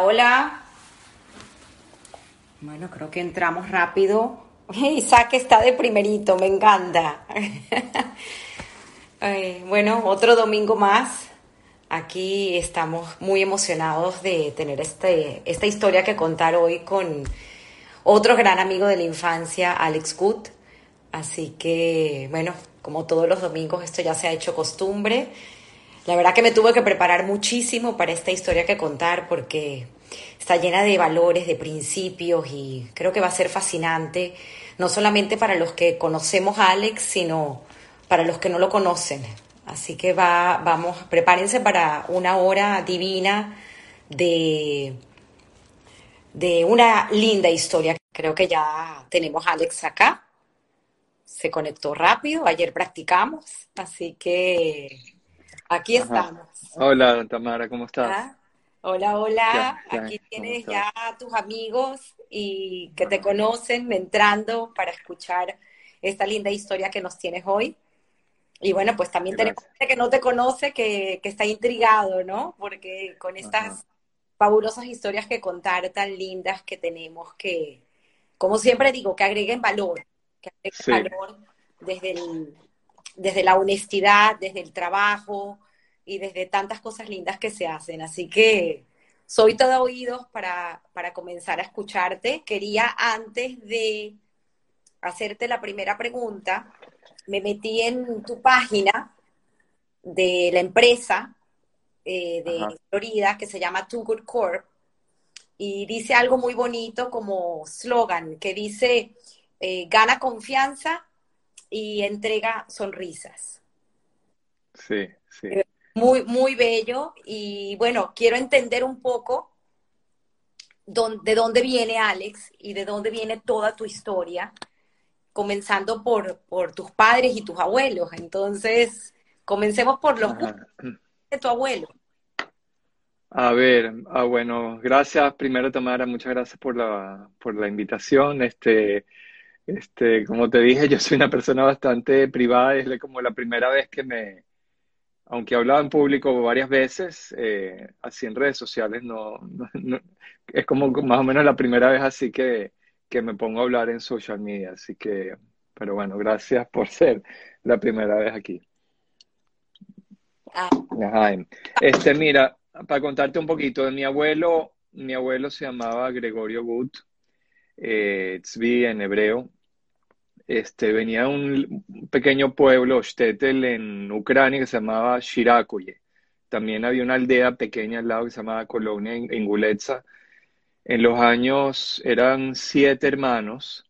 Hola. Bueno, creo que entramos rápido. Isaac está de primerito, me encanta. Bueno, otro domingo más. Aquí estamos muy emocionados de tener este, esta historia que contar hoy con otro gran amigo de la infancia, Alex Good. Así que, bueno, como todos los domingos, esto ya se ha hecho costumbre. La verdad que me tuve que preparar muchísimo para esta historia que contar porque está llena de valores, de principios y creo que va a ser fascinante, no solamente para los que conocemos a Alex, sino para los que no lo conocen. Así que va, vamos, prepárense para una hora divina de, de una linda historia. Creo que ya tenemos a Alex acá. Se conectó rápido, ayer practicamos, así que aquí estamos. Hola, Tamara, ¿cómo estás? Ah, Hola, hola. Aquí tienes ya a tus amigos y que te conocen entrando para escuchar esta linda historia que nos tienes hoy. Y bueno, pues también tenemos gente que no te conoce, que, que está intrigado, ¿no? Porque con estas fabulosas historias que contar, tan lindas que tenemos, que, como siempre digo, que agreguen valor, que agreguen valor desde, el, desde la honestidad, desde el trabajo y desde tantas cosas lindas que se hacen. Así que soy todo oídos para, para comenzar a escucharte. Quería antes de hacerte la primera pregunta, me metí en tu página de la empresa eh, de Ajá. Florida que se llama Too Good Corp y dice algo muy bonito como slogan que dice eh, gana confianza y entrega sonrisas. Sí, sí. Muy, muy bello y bueno, quiero entender un poco de dónde viene Alex y de dónde viene toda tu historia comenzando por, por tus padres y tus abuelos. Entonces, comencemos por los de tu abuelo. A ver, ah, bueno, gracias primero Tamara, muchas gracias por la, por la invitación. Este, este, como te dije, yo soy una persona bastante privada, es como la primera vez que me, aunque he hablado en público varias veces, eh, así en redes sociales, no, no- no- es como más o menos la primera vez así que, que me pongo a hablar en social media, así que, pero bueno, gracias por ser la primera vez aquí. Ah, Ajá. Este, mira, para contarte un poquito de mi abuelo, mi abuelo se llamaba Gregorio Gut, eh, Tzvi en hebreo. Este, venía de un pequeño pueblo, Shtetl, en Ucrania, que se llamaba Shirakoye. También había una aldea pequeña al lado que se llamaba Colonia, en, en. En los años, eran siete hermanos.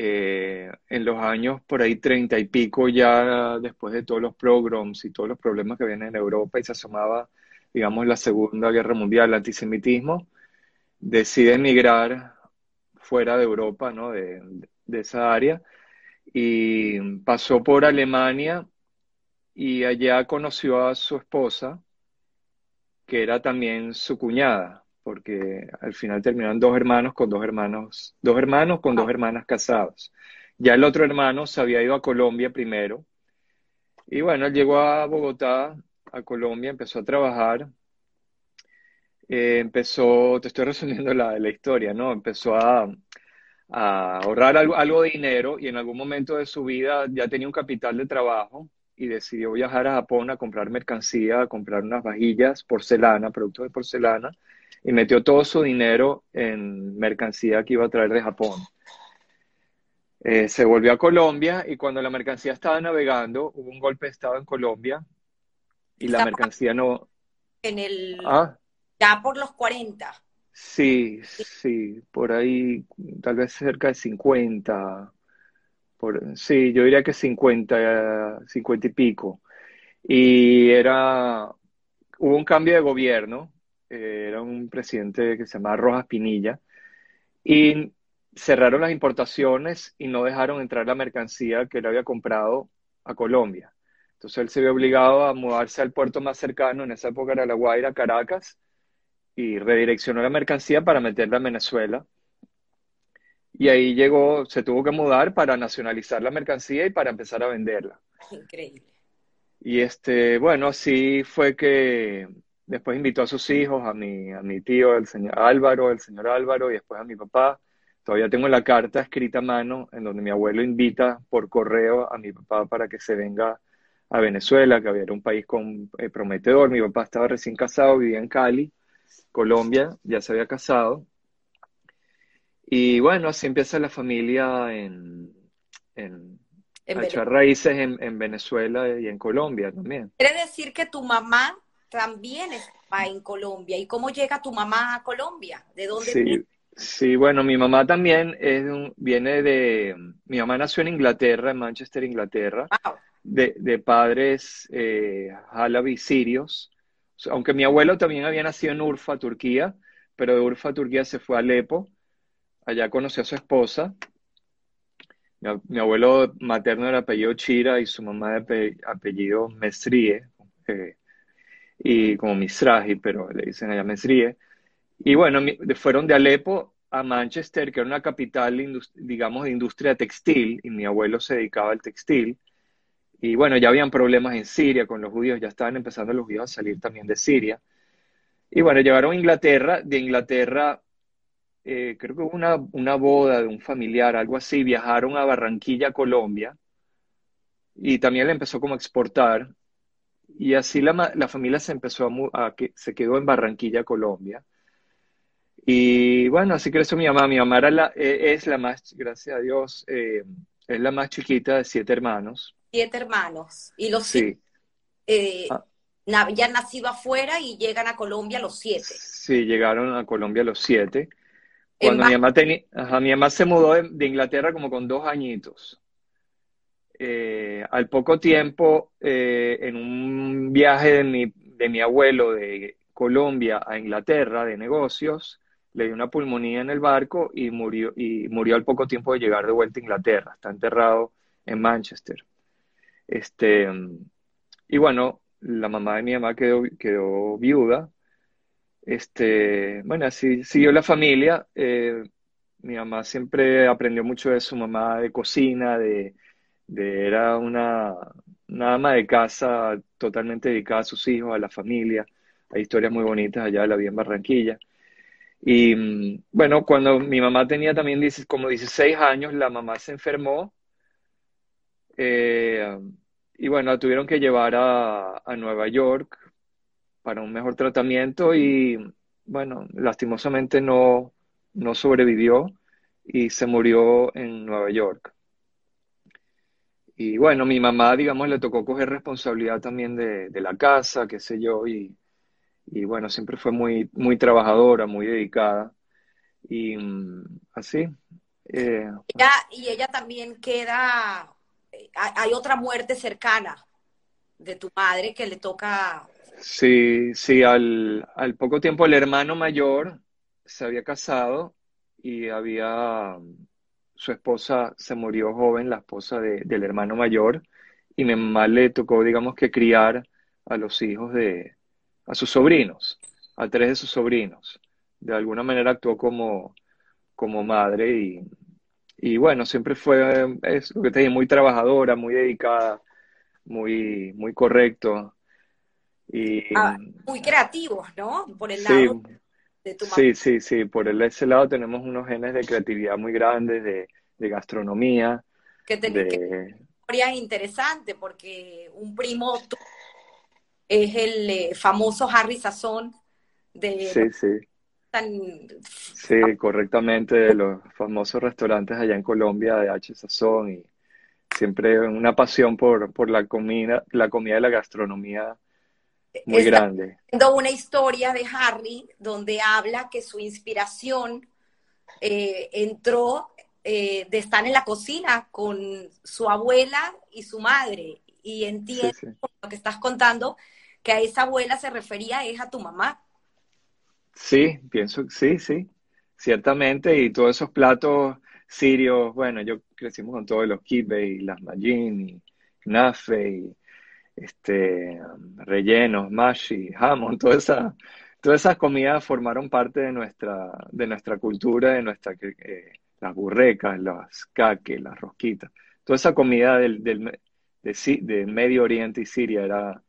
Eh, en los años por ahí treinta y pico, ya después de todos los pogroms y todos los problemas que vienen en Europa y se asomaba, digamos, la Segunda Guerra Mundial, el antisemitismo, decide emigrar fuera de Europa, ¿no? De, de esa área y pasó por Alemania y allá conoció a su esposa, que era también su cuñada, porque al final terminaron dos hermanos con dos hermanos, dos hermanos con dos hermanas casados. Ya el otro hermano se había ido a Colombia primero y bueno, él llegó a Bogotá, a Colombia, empezó a trabajar, eh, empezó, te estoy resumiendo la, la historia, ¿no? Empezó a, a ahorrar algo, algo de dinero y en algún momento de su vida ya tenía un capital de trabajo y decidió viajar a Japón a comprar mercancía, a comprar unas vajillas, porcelana, productos de porcelana, y metió todo su dinero en mercancía que iba a traer de Japón. Eh, se volvió a Colombia y cuando la mercancía estaba navegando, hubo un golpe de estado en Colombia y la mercancía no... en el, Ah, ya por los 40. Sí, sí, por ahí tal vez cerca de 50. Por, sí, yo diría que 50, 50 y pico. Y era, hubo un cambio de gobierno, eh, era un presidente que se llamaba Rojas Pinilla, y cerraron las importaciones y no dejaron entrar la mercancía que él había comprado a Colombia. Entonces él se vio obligado a mudarse al puerto más cercano, en esa época era La Guaira, Caracas, y redireccionó la mercancía para meterla en Venezuela. Y ahí llegó, se tuvo que mudar para nacionalizar la mercancía y para empezar a venderla. Increíble. Y este, bueno, así fue que después invitó a sus hijos, a mi, a mi tío, el señor Álvaro, el señor Álvaro, y después a mi papá. Todavía tengo la carta escrita a mano en donde mi abuelo invita por correo a mi papá para que se venga a Venezuela, que había un país con, eh, prometedor. Mi papá estaba recién casado, vivía en Cali, Colombia, ya se había casado. Y bueno, así empieza la familia en, en, a echar raíces en, Venezuela y en Colombia también. Quiere decir que tu mamá también está en Colombia. ¿Y cómo llega tu mamá a Colombia? ¿De dónde sí, Sí, bueno, mi mamá también es viene de... Mi mamá nació en Inglaterra, en Manchester, Inglaterra, de, de, padres eh, sirios. Aunque mi abuelo también había nacido en Urfa, Turquía, pero de Urfa, Turquía se fue a Alepo. Allá conoció a su esposa mi, abuelo materno era apellido Chira y su mamá de apellido Mesrie, eh, y como Misraji, pero le dicen allá Mesrie. Y bueno, fueron de Alepo a Manchester, que era una capital, digamos, de industria textil, y mi abuelo se dedicaba al textil. Y bueno, ya habían problemas en Siria con los judíos, ya estaban empezando los judíos a salir también de Siria. Y bueno, llegaron a Inglaterra, de Inglaterra eh, creo que hubo una, una, boda de un familiar, algo así, viajaron a Barranquilla, Colombia, y también le empezó como a exportar, y así la, la familia se empezó a, que se quedó en Barranquilla, Colombia. Y bueno, así creció mi mamá. Mi mamá era la, e, es la más, gracias a Dios, eh, es la más chiquita de siete hermanos. Siete hermanos. Y los sí. Eh, ah. ya han nacido afuera y llegan a Colombia los siete. Sí, llegaron a Colombia los siete. Cuando mi mamá, tenía, mi mamá se mudó de, Inglaterra como con dos añitos. Eh, al poco tiempo, eh, en un viaje de mi, de mi abuelo de Colombia a Inglaterra de negocios, le dio una pulmonía en el barco y murió, y murió al poco tiempo de llegar de vuelta a Inglaterra. Está enterrado en Manchester. Este, y bueno, la mamá de mi mamá quedó, quedó viuda este, bueno, así siguió la familia. Eh, mi mamá siempre aprendió mucho de su mamá de cocina, de, era una, ama de casa totalmente dedicada a sus hijos, a la familia. Hay historias muy bonitas allá de la vida en Barranquilla. Y mm, bueno, cuando mi mamá tenía también como 16 años, la mamá se enfermó. Eh, y bueno, la tuvieron que llevar a, a Nueva York para un mejor tratamiento y, bueno, lastimosamente no, no sobrevivió y se murió en Nueva York. Y bueno, mi mamá, digamos, le tocó coger responsabilidad también de, la casa, qué sé yo, y, y, bueno, siempre fue muy, muy trabajadora, muy dedicada. Y mm, así. Eh, y ella también queda, hay otra muerte cercana de tu madre que le toca Sí, sí, al, poco tiempo el hermano mayor se había casado y había, su esposa se murió joven, la esposa del hermano mayor, y mi mamá le tocó, digamos que criar a los hijos de, a sus sobrinos, a tres de sus sobrinos. De alguna manera actuó como, como madre y, y bueno, siempre fue, es lo que te muy trabajadora, muy dedicada, muy, muy correcto y, ah, muy creativos, ¿no? Por el lado de tu Sí, sí, sí, por el, ese lado tenemos unos genes de creatividad muy grandes, de, gastronomía. Que tenés que historia interesante porque un primo es el eh, famoso Harry Sazón de sí, sí. Sí, correctamente, de los famosos restaurantes allá en Colombia de H. Sazón y siempre una pasión por, por la comida, la comida y la gastronomía muy grande. una historia de Harry donde habla que su inspiración eh, entró eh, de estar en la cocina con su abuela y su madre. Y entiendo lo que estás contando, que a esa abuela se refería es a tu mamá. Sí, pienso, sí, sí, ciertamente. Y todos esos platos sirios, bueno, yo crecimos con todos los kibbeh y las majin y nafe y este, rellenos, mashi, jamón, toda esa, todas esas comidas formaron parte de nuestra, de nuestra cultura, de nuestra, eh, las burrecas, las caques, las rosquitas. Toda esa comida del, del, de, Medio Oriente y Siria era,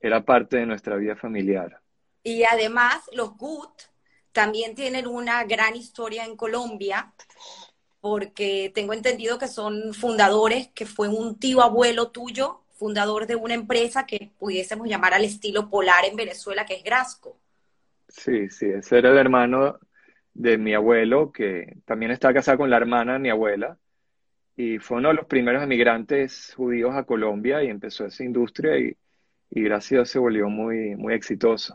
era parte de nuestra vida familiar. Y además los Good también tienen una gran historia en Colombia, porque tengo entendido que son fundadores, que fue un tío abuelo tuyo, fundador de una empresa que pudiésemos llamar al estilo polar en Venezuela, que es Grasco. Sí, sí, ese era el hermano de mi abuelo, que también está casado con la hermana de mi abuela, y fue uno de los primeros emigrantes judíos a Colombia y empezó esa industria y, y gracias a Dios se volvió muy, muy exitoso.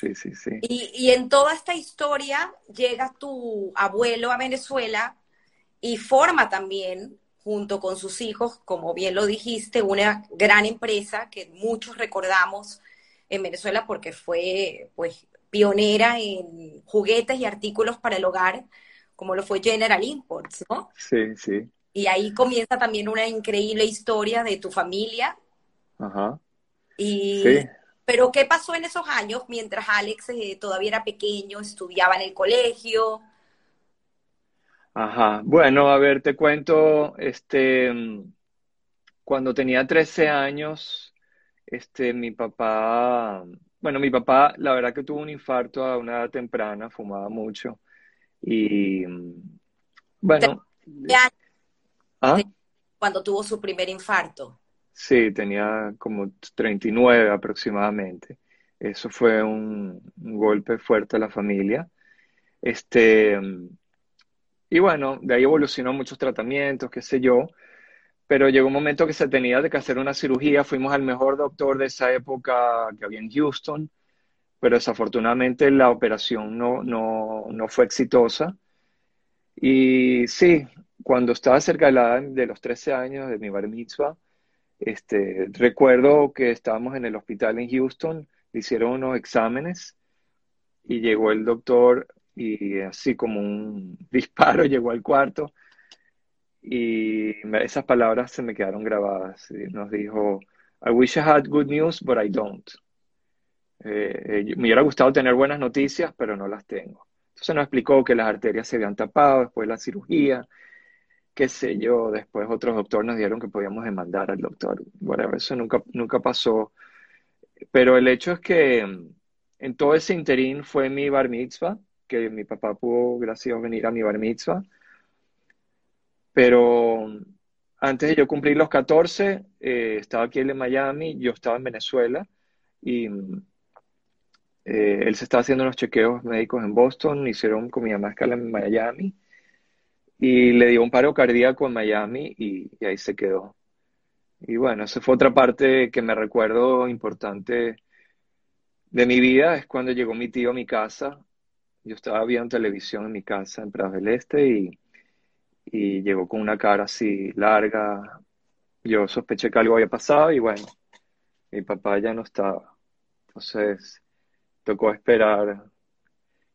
Sí, sí, sí. Y, y en toda esta historia llega tu abuelo a Venezuela y forma también, junto con sus hijos, como bien lo dijiste, una gran empresa que muchos recordamos en Venezuela porque fue pues pionera en juguetes y artículos para el hogar, como lo fue General Imports, ¿no? Sí, sí. Y ahí comienza también una increíble historia de tu familia. Ajá. Y, Sí. Pero, ¿qué pasó en esos años mientras Alex eh, todavía era pequeño, estudiaba en el colegio? Ajá. Bueno, a ver, te cuento, este, cuando tenía 13 años, este, mi papá, bueno, mi papá, la verdad que tuvo un infarto a una edad temprana, fumaba mucho y, bueno, ¿Qué año ¿ah? cuando tuvo su primer infarto? Sí, tenía como 39 aproximadamente. Eso fue un, golpe fuerte a la familia. Este, y bueno, de ahí evolucionó muchos tratamientos, qué sé yo, pero llegó un momento que se tenía que hacer una cirugía. Fuimos al mejor doctor de esa época que había en Houston, pero desafortunadamente la operación no, no, no fue exitosa. Y sí, cuando estaba cerca de la de los 13 años de mi bar mitzvah, este, recuerdo que estábamos en el hospital en Houston, hicieron unos exámenes y llegó el doctor y así como un disparo llegó al cuarto y esas palabras se me quedaron grabadas. Nos dijo, I wish I had good news, but I don't. Eh, eh, me hubiera gustado tener buenas noticias, pero no las tengo. Entonces nos explicó que las arterias se habían tapado después de la cirugía, qué sé yo. Después otros doctores nos dijeron que podíamos demandar al doctor. Bueno, eso nunca, nunca pasó. Pero el hecho es que mm, en todo ese interín fue mi bar mitzvah, que mi papá pudo, gracias a venir a mi bar mitzvah. Pero mm, antes de yo cumplir los 14, eh, estaba aquí en Miami, yo estaba en Venezuela y mm, eh, él se estaba haciendo unos chequeos médicos en Boston, hicieron con mi mamá escala en Miami y le dio un paro cardíaco en Miami y, y ahí se quedó. Y bueno, esa fue otra parte que me recuerdo importante de mi vida, es cuando llegó mi tío a mi casa. Yo estaba viendo televisión en mi casa en Prados del Este y, y llegó con una cara así larga. Yo sospeché que algo había pasado y bueno, mi papá ya no estaba. Entonces tocó esperar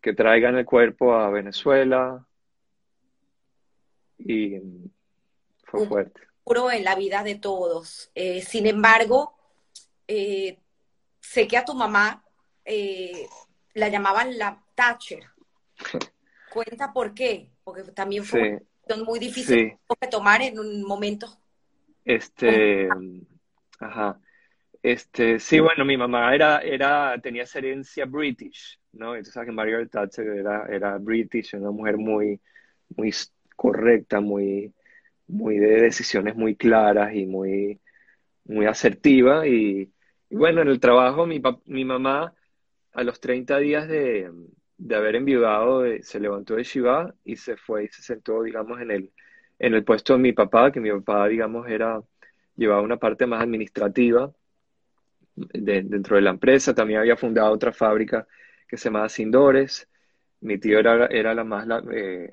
que traigan el cuerpo a Venezuela y fue fuerte. en la vida de todos. Eh, sin embargo, eh, sé que a tu mamá eh, la llamaban la Thatcher. Cuenta por qué, porque también fue una decisión muy difícil sí. que tomar en un momento. Este, ajá. Este, sí, bueno, mi mamá era, era, tenía esa herencia british, ¿no? Entonces, sabes que Margaret Thatcher era, era british, una mujer muy, muy correcta, muy, muy de decisiones muy claras y muy, muy asertiva. Y, bueno, en el trabajo, mi, mi mamá, a los 30 días de, de haber enviudado, eh, se levantó de Shiva y se fue y se sentó, digamos, en el, en el puesto de mi papá, que mi papá, digamos, era, llevaba una parte más administrativa de- dentro de la empresa. También había fundado otra fábrica que se llamaba Sindores. Mi tío era, era la más la, eh,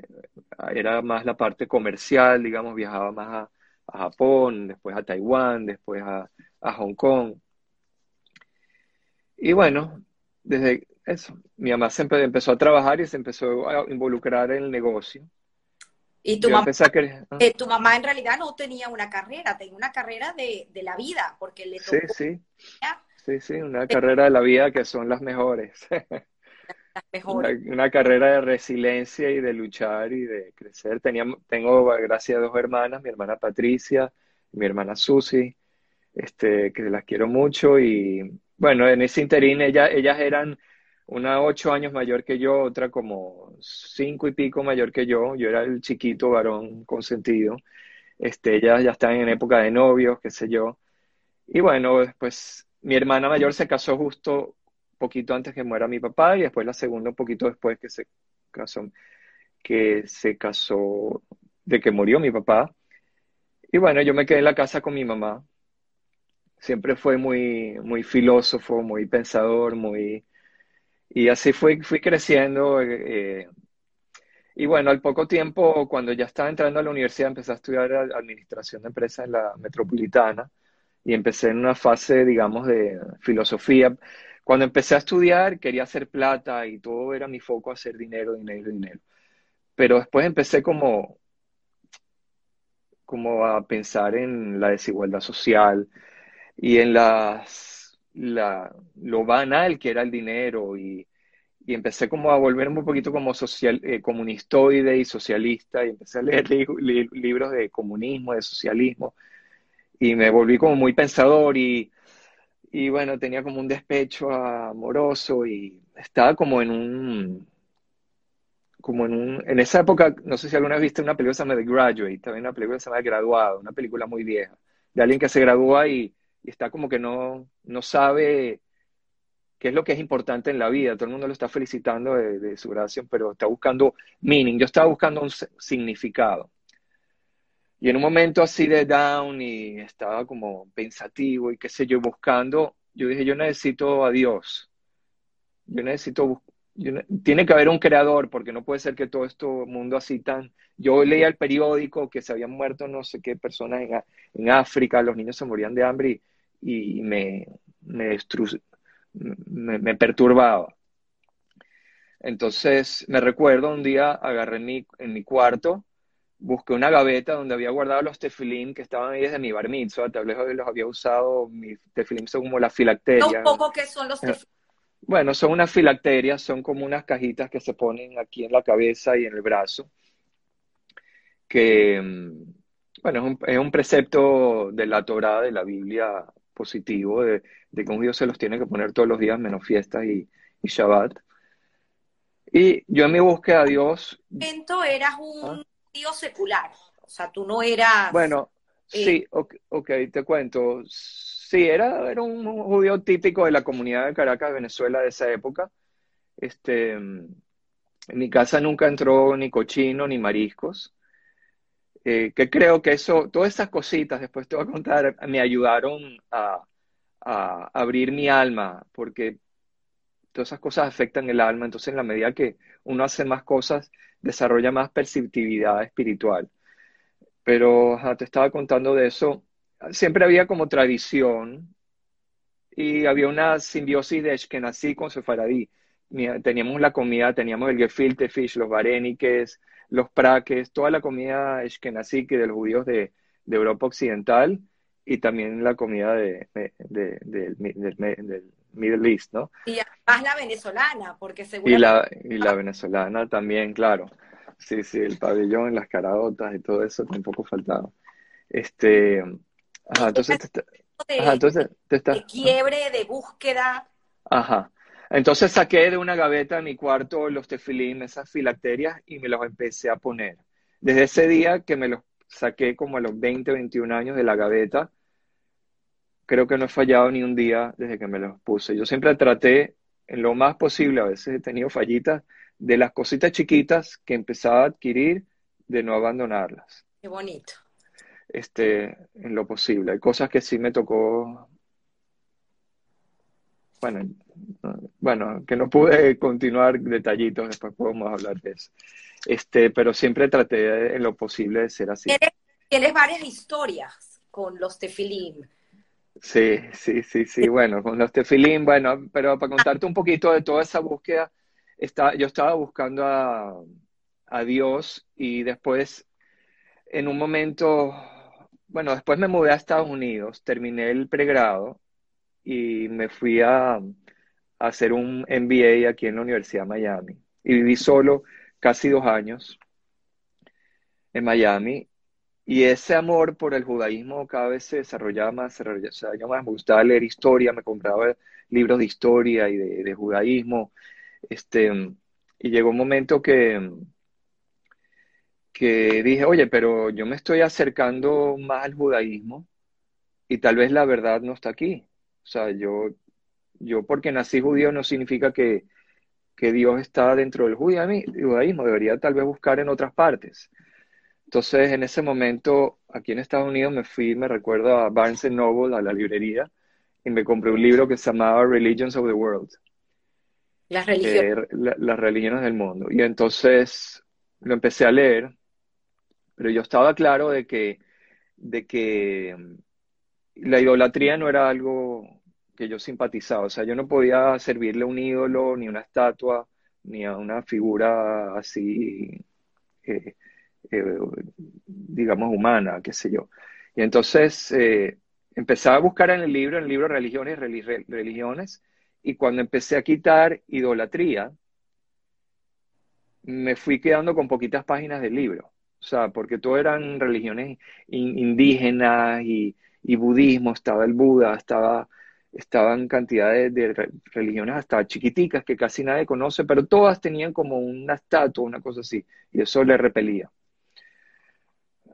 era más la parte comercial, digamos, viajaba más a, a Japón, después a Taiwán, después a, a Hong Kong. Y bueno, desde eso, mi mamá siempre empezó a trabajar y se empezó a involucrar en el negocio. Y tu Yo mamá, ah, eh, tu mamá en realidad no tenía una carrera, tenía una carrera de, de la vida, porque le Sí, tocó sí, ya sí, sí, una carrera de la vida que son las mejores. las Una, mejores. una carrera de resiliencia y de luchar y de crecer. Tengo, gracias a dos hermanas, mi hermana Patricia y mi hermana Susi, este, que las quiero mucho. Y bueno, en ese interín ella- ellas eran una ocho años mayor que yo, otra como cinco y pico mayor que yo. Yo era el chiquito varón consentido. Este, ellas ya están en época de novios, qué sé yo. Y bueno, después mi hermana mayor se casó justo poquito antes que muera mi papá y después la segunda un poquito después que se casó, que se casó de que murió mi papá. Y bueno, yo me quedé en la casa con mi mamá. Siempre fue muy, muy filósofo, muy pensador, muy... Y así fui, fui creciendo. Eh, y bueno, al poco tiempo, cuando ya estaba entrando a la universidad, empecé a estudiar administración de empresas en la metropolitana y empecé en una fase, digamos, de filosofía. Cuando empecé a estudiar, quería hacer plata y todo era mi foco hacer dinero, dinero, dinero. Pero después empecé como, como a pensar en la desigualdad social y en las, la, lo banal que era el dinero y, y empecé como a volverme un poquito como social, eh, comunistoide y socialista y empecé a leer libros de comunismo, de socialismo y me volví como muy pensador y, y bueno, tenía como un despecho amoroso y estaba como en un, como en un, en esa época, no sé si alguna vez viste una película que se llama Graduate, también una película que se llama Graduado, una película muy vieja, de alguien que se gradúa y, está como que no, no sabe qué es lo que es importante en la vida. Todo el mundo lo está felicitando de, de, su gracia, pero está buscando meaning. Yo estaba buscando un significado. Y en un momento así de down y estaba como pensativo y qué sé yo, buscando, yo dije, yo necesito a Dios. Yo necesito, tiene que haber un creador porque no puede ser que todo este mundo así tan... Yo leía el periódico que se habían muerto no sé qué personas en, en África, los niños se morían de hambre y, y me, me, me, me perturbaba. Entonces me recuerdo un día agarré mi, en mi cuarto busqué una gaveta donde había guardado los tefilín que estaban ahí desde mi bar mitzvah, tal vez los había usado, mis tefilín son como las filacterias. Un poco que son los tefilín. Bueno, son unas filacterias, son como unas cajitas que se ponen aquí en la cabeza y en el brazo, que, bueno, es un, es un precepto de la Torah, de la Biblia positivo, de, de, que un judío se los tiene que poner todos los días, menos fiestas y, y Shabbat. Y yo en mi búsqueda a Dios... eras un... ¿Ah? Secular. O sea, tú no eras... Bueno, eh, sí, okay, ok, te cuento. Sí, era, era un judío típico de la comunidad de Caracas, Venezuela, de esa época. Este, en mi casa nunca entró ni cochino ni mariscos. Eh, que creo que eso, todas esas cositas, después te voy a contar, me ayudaron a, a abrir mi alma, porque todas esas cosas afectan el alma. Entonces, en la medida que uno hace más cosas, desarrolla más perceptividad espiritual. Pero te estaba contando de eso. Siempre había como tradición y había una simbiosis de Ashkenazi con Sefaradí. Teníamos la comida, teníamos el gefilte fish, los vareniques, los praques, toda la comida Ashkenazi de los judíos de, Europa Occidental y también la comida de, de, Middle East, ¿no? Y además la venezolana, porque seguro... Y la, y la venezolana también, claro. Sí, sí, el pabellón, las caraotas y todo eso tampoco faltaba. Este, ajá, entonces, de, ajá, entonces te está, de quiebre, de búsqueda. Ajá. Entonces saqué de una gaveta de mi cuarto los tefilín, esas filacterias, y me los empecé a poner. Desde ese día que me los saqué como a los 20, 21 años de la gaveta, creo que no he fallado ni un día desde que me los puse. Yo siempre traté en lo más posible, a veces he tenido fallitas, de las cositas chiquitas que empezaba a adquirir, de no abandonarlas. Qué bonito. Este, en lo posible. Hay cosas que sí me tocó, bueno, bueno, que no pude continuar detallitos, después podemos hablar de eso. Este, pero siempre traté en lo posible de ser así. Tienes, tienes varias historias con los tefilín. Sí, sí, sí, sí, bueno, con los tefilín, bueno, pero para contarte un poquito de toda esa búsqueda, está, yo estaba buscando a, a Dios y después, en un momento, bueno, después me mudé a Estados Unidos, terminé el pregrado y me fui a, a hacer un MBA aquí en la Universidad de Miami. Y viví solo casi dos años en Miami y ese amor por el judaísmo cada vez se desarrollaba más, se desarrollaba más. Me gustaba leer historia, me compraba libros de historia y de, de judaísmo. Este, y llegó un momento que, que dije, oye, pero yo me estoy acercando más al judaísmo y tal vez la verdad no está aquí. O sea, yo, yo porque nací judío no significa que, que Dios está dentro del judaísmo, debería tal vez buscar en otras partes. Entonces, en ese momento, aquí en Estados Unidos, me fui, me recuerdo a Barnes Noble, a la librería, y me compré un libro que se llamaba Religions of the World. Las religiones. las religiones del mundo. Y entonces lo empecé a leer, pero yo estaba claro de que, de que la idolatría no era algo que yo simpatizaba. O sea, yo no podía servirle a un ídolo, ni una estatua, ni a una figura así, eh, eh, digamos, humana, qué sé yo. Y entonces eh, empecé a buscar en el libro, el libro Religiones y Religiones, y cuando empecé a quitar idolatría, me fui quedando con poquitas páginas del libro. O sea, porque todo eran religiones indígenas y, y budismo, estaba el Buda, estaba, estaban cantidades de, religiones hasta chiquiticas que casi nadie conoce, pero todas tenían como una estatua, una cosa así, y eso le repelía.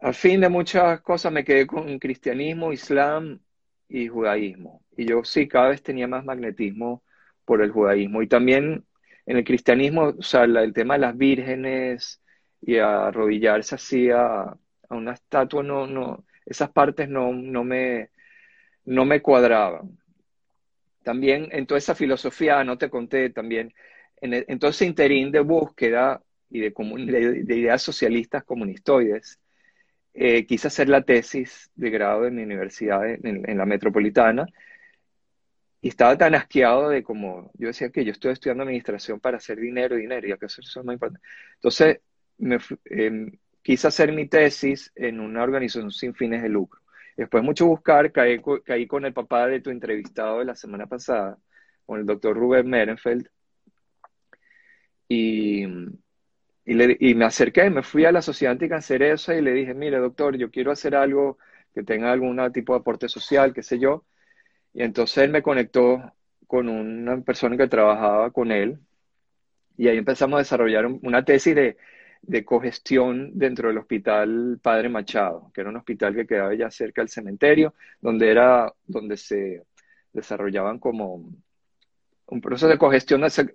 Al fin de muchas cosas me quedé con cristianismo, islam y judaísmo. Y yo sí, cada vez tenía más magnetismo por el judaísmo. Y también en el cristianismo, o sea, el tema de las vírgenes y arrodillarse así a, a una estatua, no, no, esas partes no, no, me, no me cuadraban. También en toda esa filosofía, no te conté también, en, en todo ese interín de búsqueda y de, de, ideas socialistas comunistoides, eh, quise hacer la tesis de grado en mi universidad en, la metropolitana y estaba tan asqueado de como yo decía que yo estoy estudiando administración para hacer dinero, dinero, y que eso es muy importante. Entonces, me, em, quise hacer mi tesis en una organización sin fines de lucro. Después de mucho buscar, caí, caí con el papá de tu entrevistado de la semana pasada, con el doctor Rubén Merenfeld, y, y, me acerqué, me fui a la Sociedad Anticancerosa y le dije, mire doctor, yo quiero hacer algo que tenga algún tipo de aporte social, qué sé yo. Y entonces él me conectó con una persona que trabajaba con él y ahí empezamos a desarrollar una tesis de de cogestión dentro del hospital Padre Machado, que era un hospital que quedaba ya cerca del cementerio, donde era donde se desarrollaban como un proceso de cogestión, se,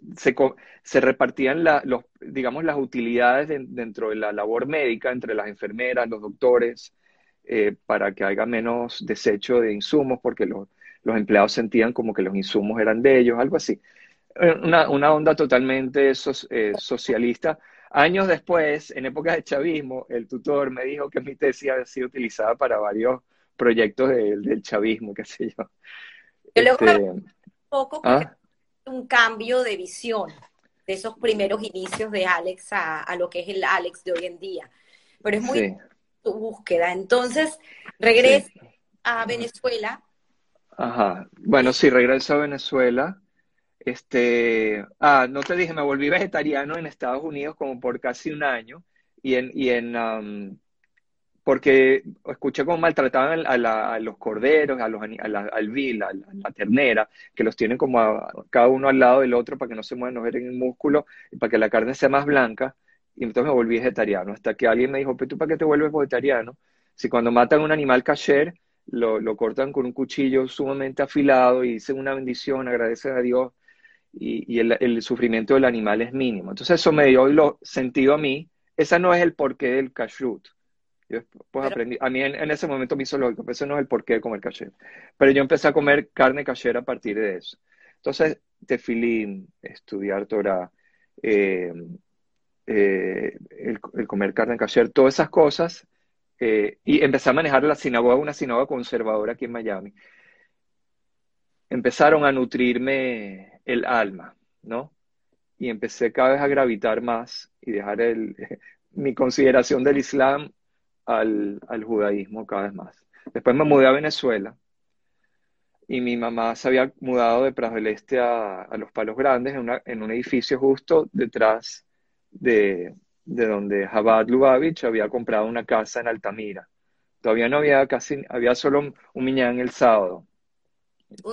se, repartían los, digamos, las utilidades dentro de la labor médica entre las enfermeras, los doctores, eh, para que haya menos desecho de insumos, porque los, empleados sentían como que los insumos eran de ellos, algo así. Eh, una, una onda totalmente eh, socialista, Años después, en época de chavismo, el tutor me dijo que mi tesis había sido utilizada para varios proyectos del chavismo, qué sé yo. Yo este, un poco ¿ah? Un cambio de visión de esos primeros inicios de Alex a, lo que es el Alex de hoy en día. Pero es muy tu búsqueda. Entonces, regreso a Venezuela. Ajá. Bueno, sí, regreso a Venezuela. Este, ah, no te dije, me volví vegetariano en Estados Unidos como por casi un año y en, y en um, porque escuché cómo maltrataban a, los corderos, a los, a la, al vil, a la, ternera, que los tienen como cada uno al lado del otro para que no se muevan, no el músculo y para que la carne sea más blanca. Y entonces me volví vegetariano, hasta que alguien me dijo, ¿pero tú para qué te vuelves vegetariano? Si cuando matan un animal kasher, lo, lo cortan con un cuchillo sumamente afilado y dicen una bendición, agradecen a Dios y, el, sufrimiento del animal es mínimo. Entonces eso me dio lo sentido a mí. Esa no es el porqué del kashrut. Yo pues aprendí, a mí en, ese momento me hizo lógico, pero eso no es el porqué de comer kasher. Pero yo empecé a comer carne kasher a partir de eso. Entonces, tefilín, estudiar Torah, eh, eh, el, comer carne kasher, todas esas cosas, eh, y empecé a manejar la sinagoga, una sinagoga conservadora aquí en Miami. Empezaron a nutrirme el alma, ¿no? Y empecé cada vez a gravitar más y dejar el, mi consideración del Islam al, judaísmo cada vez más. Después me mudé a Venezuela y mi mamá se había mudado de Prajo del Este a, Los Palos Grandes en, un edificio justo detrás de, donde Jabad Lubavitch había comprado una casa en Altamira. Todavía no había casi, había solo un, miñán el sábado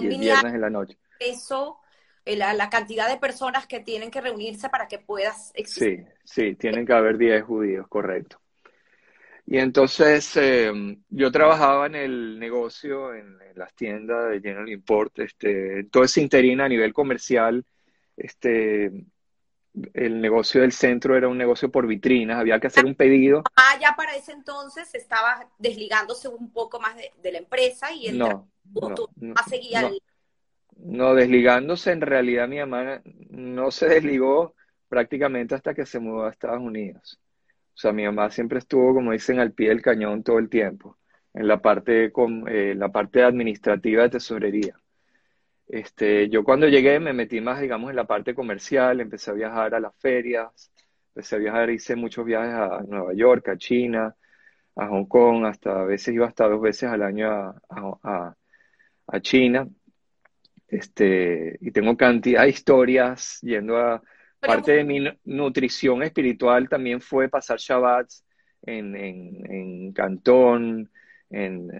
y el viernes en la noche. Eso eh, la, cantidad de personas que tienen que reunirse para que puedas existir. Sí, sí, tienen que haber 10 judíos, correcto. Y entonces eh, yo trabajaba en el negocio, en, las tiendas de General Import, este, todo ese interino a nivel comercial, este, el negocio del centro era un negocio por vitrinas, había que hacer un pedido. Ah, ya para ese entonces estaba desligándose un poco más de, la empresa y el no, no, seguía no, desligándose en realidad mi mamá no se desligó prácticamente hasta que se mudó a Estados Unidos. O sea, mi mamá siempre estuvo, como dicen, al pie del cañón todo el tiempo, en la parte, con, eh, la parte administrativa de tesorería. Este, yo cuando llegué me metí más, digamos, en la parte comercial, empecé a viajar a las ferias, empecé a viajar, hice muchos viajes a Nueva York, a China, a Hong Kong, hasta a veces iba hasta dos veces al año a, a China. Este, y tengo cantidad de historias yendo a Parte de mi nutrición espiritual también fue pasar Shabbats en, en, Cantón, en,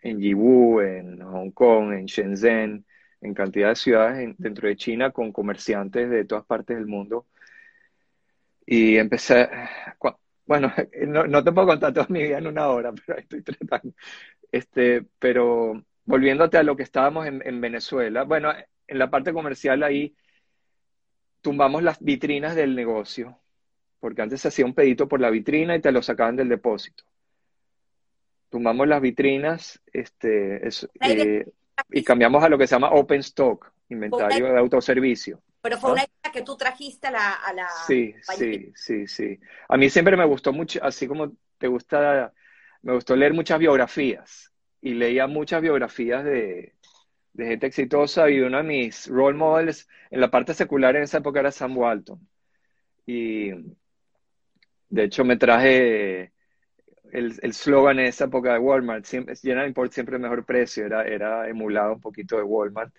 en Yiwu, en Hong Kong, en Shenzhen, en cantidad de ciudades dentro de China con comerciantes de todas partes del mundo. Y empecé, bueno, no, te puedo contar toda mi vida en una hora, pero estoy tratando. Este, pero volviéndote a lo que estábamos en, en Venezuela, bueno, en la parte comercial ahí tumbamos las vitrinas del negocio, porque antes se hacía un pedito por la vitrina y te lo sacaban del depósito. Tumbamos las vitrinas este, eh, y cambiamos a lo que se llama Open Stock, inventario de autoservicio. Pero fue una idea que tú trajiste a la... A la sí, sí, sí, sí. A mí siempre me gustó mucho, así como te gusta, me gustó leer muchas biografías y leía muchas biografías de, de gente exitosa y uno de mis role models en la parte secular en esa época era Sam Walton. Y de hecho me traje el slogan en esa época de Walmart, siempre, General Import siempre el mejor precio, era, era emulado un poquito de Walmart.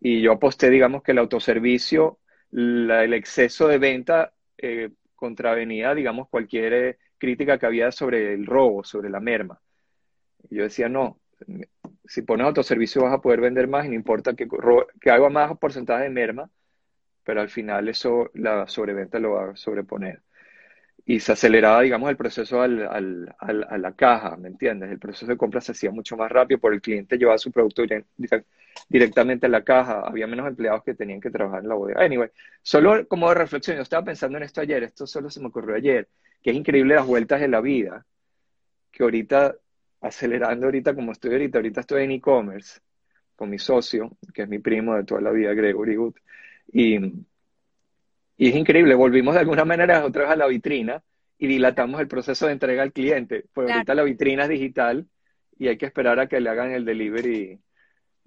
Y yo aposté, digamos, que el autoservicio, el exceso de venta eh, contravenía, digamos, cualquier eh, crítica que había sobre el robo, sobre la merma. Yo decía, no, si pones autoservicio vas a poder vender más y no importa que, que haga más porcentaje de merma, pero al final eso, la sobreventa lo va a sobreponer. Y se aceleraba, digamos, el proceso al, al, a la caja, ¿me entiendes? El proceso de compra se hacía mucho más rápido por el cliente llevaba su producto directamente a la caja, había menos empleados que tenían que trabajar en la bodega. Anyway, solo como de reflexión, yo estaba pensando en esto ayer, esto solo se me ocurrió ayer, que es increíble las vueltas de la vida, que ahorita acelerando ahorita como estoy ahorita. Ahorita estoy en e-commerce con mi socio, que es mi primo de toda la vida, Gregory Good. Y, y es increíble, volvimos de alguna manera otra vez a la vitrina y dilatamos el proceso de entrega al cliente. Pues ahorita la vitrina es digital y hay que esperar a que le hagan el delivery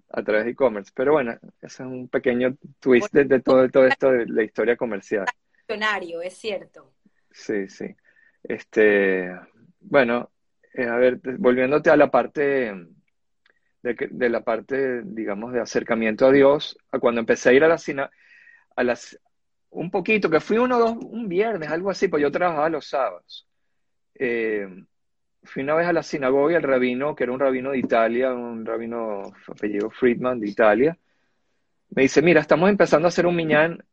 a través de e-commerce. Pero bueno, ese es un pequeño twist de, todo, todo esto de la historia comercial. Es cierto. Sí, sí. Este, bueno, eh, a ver, volviéndote a la parte de, la parte, digamos, de acercamiento a Dios, a cuando empecé a ir a la a las un poquito, que fui uno dos, un viernes, algo así, pues yo trabajaba los sábados. Eh, fui una vez a la sinagoga y el rabino, que era un rabino de Italia, un rabino apellido Friedman de Italia, me dice, mira, estamos empezando a hacer un miñán,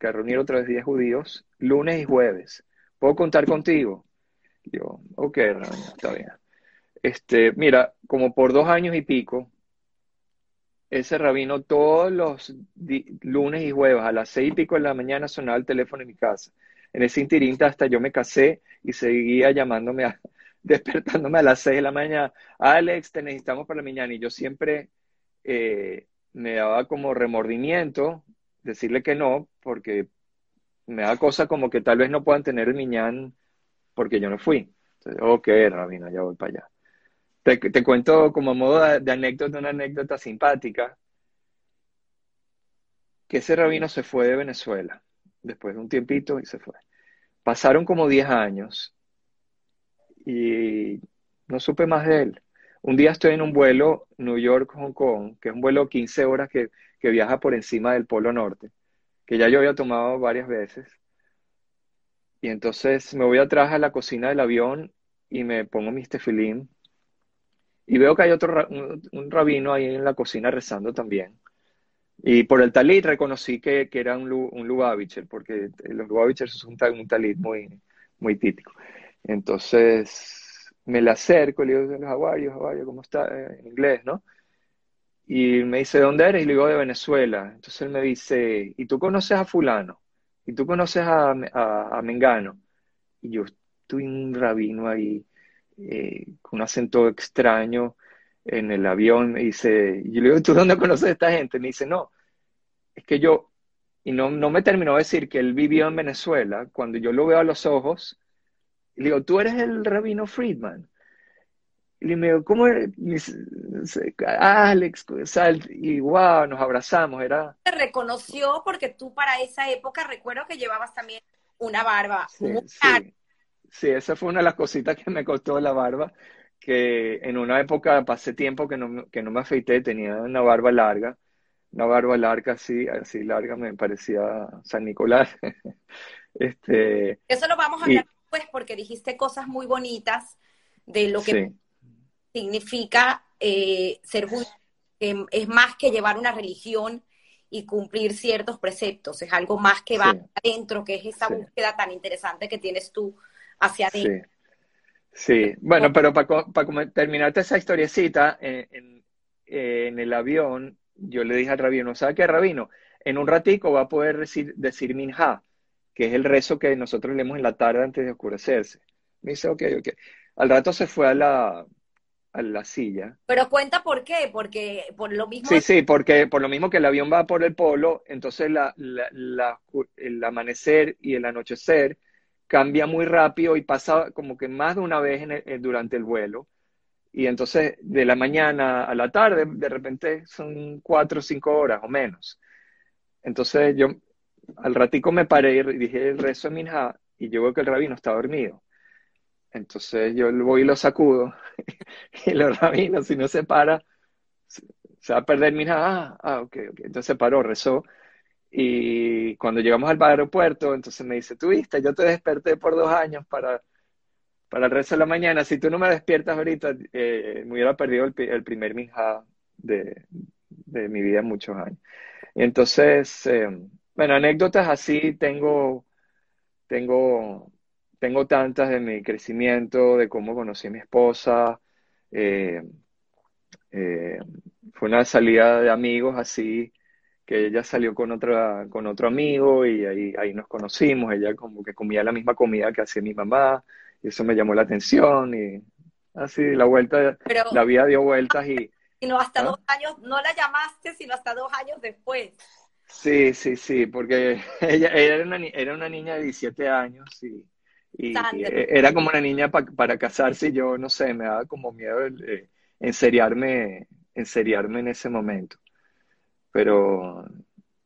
que reunir otra vez 10 judíos, lunes y jueves. ¿Puedo contar contigo? Yo, ok, está bien. Este, mira, como por dos años y pico, ese rabino todos los lunes y jueves a las seis y pico de la mañana sonaba el teléfono en mi casa. En ese intirinta hasta yo me casé y seguía llamándome, a, despertándome a las seis de la mañana. Alex, te necesitamos para la mañana. Y yo siempre eh, me daba como remordimiento decirle que no, porque me da cosa como que tal vez no puedan tener el miñán porque yo no fui. Entonces, ok, Rabino, ya voy para allá. Te, cuento como modo de, anécdota, una anécdota simpática, que ese rabino se fue de Venezuela, después de un tiempito y se fue. Pasaron como 10 años y no supe más de él. Un día estoy en un vuelo New York-Hong Kong, que es un vuelo 15 horas que, que viaja por encima del Polo Norte, que ya yo había tomado varias veces. Y entonces me voy atrás a la cocina del avión y me pongo mis tefilín. Y veo que hay otro un, rabino ahí en la cocina rezando también. Y por el talit reconocí que, que era un, un Lubavitcher, porque los Lubavitchers son un, un talit muy, muy típico. Entonces me le acerco, le digo, Jaguario, Jaguario, ¿cómo está? Eh, en inglés, ¿no? Y me dice, ¿de dónde eres? Y le digo, de Venezuela. Entonces él me dice, ¿y tú conoces a fulano? ¿Y tú conoces a, Mengano? Y yo estoy un rabino ahí, eh, con un acento extraño en el avión. Me dice, y le digo, ¿tú dónde conoces a esta gente? Me dice, no, es que yo, y no, no me terminó de decir que él vivió en Venezuela. Cuando yo lo veo a los ojos, le digo, tú eres el rabino Friedman. Y me digo, ¿cómo eres? Alex, y wow, nos abrazamos, era... Te reconoció porque tú para esa época recuerdo que llevabas también una barba sí, sí. esa fue una de las cositas que me costó la barba, que en una época pasé tiempo que no, que no me afeité, tenía una barba larga, una barba larga así, así larga, me parecía San Nicolás. este, Eso lo vamos a hablar después porque dijiste cosas muy bonitas de lo que significa eh, ser judío, que es más que llevar una religión y cumplir ciertos preceptos, es algo más que va adentro, que es esa búsqueda tan interesante que tienes tú hacia adentro. Sí, bueno, pero para, para terminarte esa historiecita, en, en, el avión, yo le dije al rabino, ¿sabe qué, rabino? En un ratico va a poder decir, decir minja, que es el rezo que nosotros leemos en la tarde antes de oscurecerse. Me dice, ok, ok. Al rato se fue a la, a la silla. Pero cuenta por qué, porque por lo mismo... Sí, sí, porque por lo mismo que el avión va por el polo, entonces la, la, el amanecer y el anochecer cambia muy rápido y pasa como que más de una vez en durante el vuelo. Y entonces de la mañana a la tarde, de repente son cuatro o cinco horas o menos. Entonces yo al ratico me paré y dije el rezo de Minja y yo veo que el rabino está dormido. Entonces yo voy y lo sacudo y los rabinos, si no se para, se va a perder mi ah, ah, ok, ok. Entonces se paró, rezó. Y cuando llegamos al aeropuerto, entonces me dice, tú viste, yo te desperté por dos años para, para el resto de la mañana. Si tú no me despiertas ahorita, eh, me hubiera perdido el, primer minja de, de, mi vida muchos años. entonces, eh, bueno, anécdotas así tengo, tengo tengo tantas de mi crecimiento, de cómo conocí a mi esposa. Eh, eh, fue una salida de amigos así, que ella salió con, otra, con otro amigo y ahí, ahí nos conocimos. Ella como que comía la misma comida que hacía mi mamá y eso me llamó la atención y así la vuelta, la vida dio vueltas y... Sino hasta ¿Ah? dos años, no la llamaste, sino hasta dos años después. Sí, sí, sí, porque ella, ella era, una, era una niña de 17 años y y, e, era como una niña para casarse y yo, no sé, me daba como miedo eh, enseriarme, enseriarme en ese momento. Pero,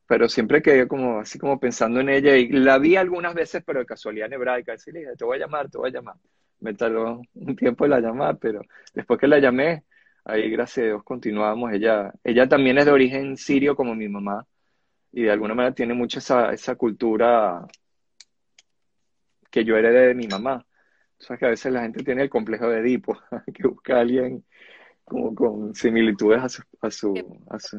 pero siempre quedé como así como pensando en ella y la vi algunas veces, pero de casualidad en hebraica, decirle, te voy a llamar, te voy a llamar. Me tardó un tiempo en la llamada, pero después que la llamé, ahí gracias a Dios continuamos. Ella, ella también es de origen sirio como mi mamá y de alguna manera tiene mucha esa, esa cultura que yo heredé de mi mamá. O sea que a veces la gente tiene el complejo de Edipo, que busca a alguien como con similitudes a su, a su,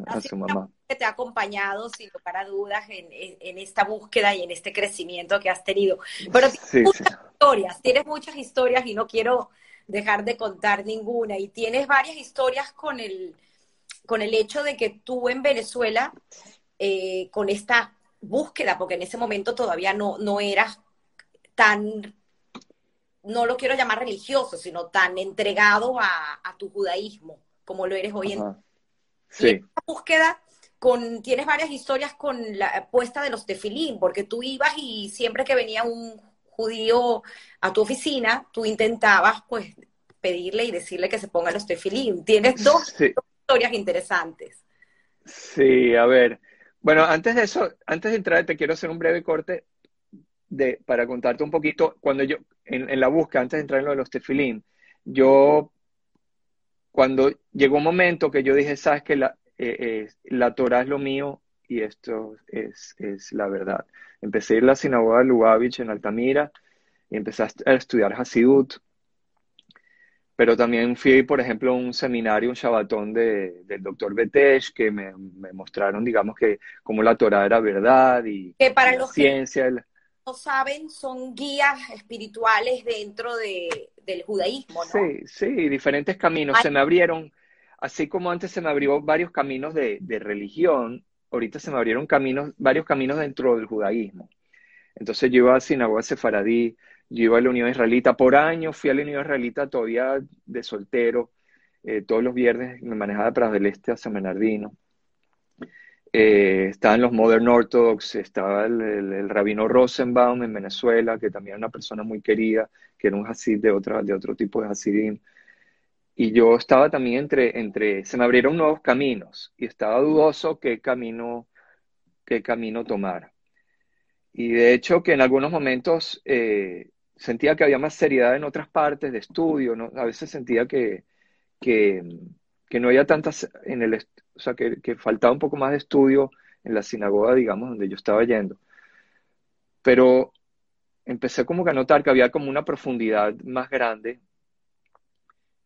a su, mamá. Que te ha acompañado, sin lugar a dudas, en, en, esta búsqueda y en este crecimiento que has tenido. Pero tienes muchas historias, tienes muchas historias y no quiero dejar de contar ninguna. Y tienes varias historias con el, con el hecho de que tú en Venezuela, eh, con esta búsqueda, porque en ese momento todavía no, no eras tan, no lo quiero llamar religioso, sino tan entregado a, tu judaísmo, como lo eres hoy en día. Sí. búsqueda con, tienes varias historias con la puesta de los tefilín, porque tú ibas y siempre que venía un judío a tu oficina, tú intentabas pues pedirle y decirle que se ponga los tefilín. Tienes dos, dos historias interesantes. Sí, a ver. Bueno, antes de eso, antes de entrar, te quiero hacer un breve corte de, para contarte un poquito, cuando yo, en, la búsqueda, antes de entrar en lo de los tefilín, yo, cuando llegó un momento que yo dije, sabes que la, eh, eh, la Torah es lo mío y esto es, es la verdad. Empecé a ir a la sinagoga de Lubavitch en Altamira y empecé a estudiar Hasidut. pero también fui, por ejemplo, a un seminario, un shabatón de, del doctor Betesh, que me, mostraron, digamos, que como la Torah era verdad y, que para los ciencia. Que no saben, son guías espirituales dentro de, del judaísmo, ¿no? Sí, sí, diferentes caminos. Se me abrieron, así como antes se me abrió varios caminos de, de religión, ahorita se me abrieron caminos, varios caminos dentro del judaísmo. Entonces yo iba a sinagoga sefaradí, yo iba a la Unión Israelita. Por años fui a la Unión Israelita todavía de soltero. Eh, todos los viernes me manejaba para del Este a San Bernardino. Eh, estaban los Modern Orthodox, estaba el, rabino Rosenbaum en Venezuela, que también era una persona muy querida, que era un Hasid de, otra, de otro tipo de Hasidim. Y yo estaba también entre, entre, se me abrieron nuevos caminos y estaba dudoso qué camino, qué camino tomar. Y de hecho que en algunos momentos eh, sentía que había más seriedad en otras partes de estudio. A veces sentía que, que, no había tantas en el, o sea, que, faltaba un poco más de estudio en la sinagoga, digamos, donde yo estaba yendo. Pero empecé como que a notar que había como una profundidad más grande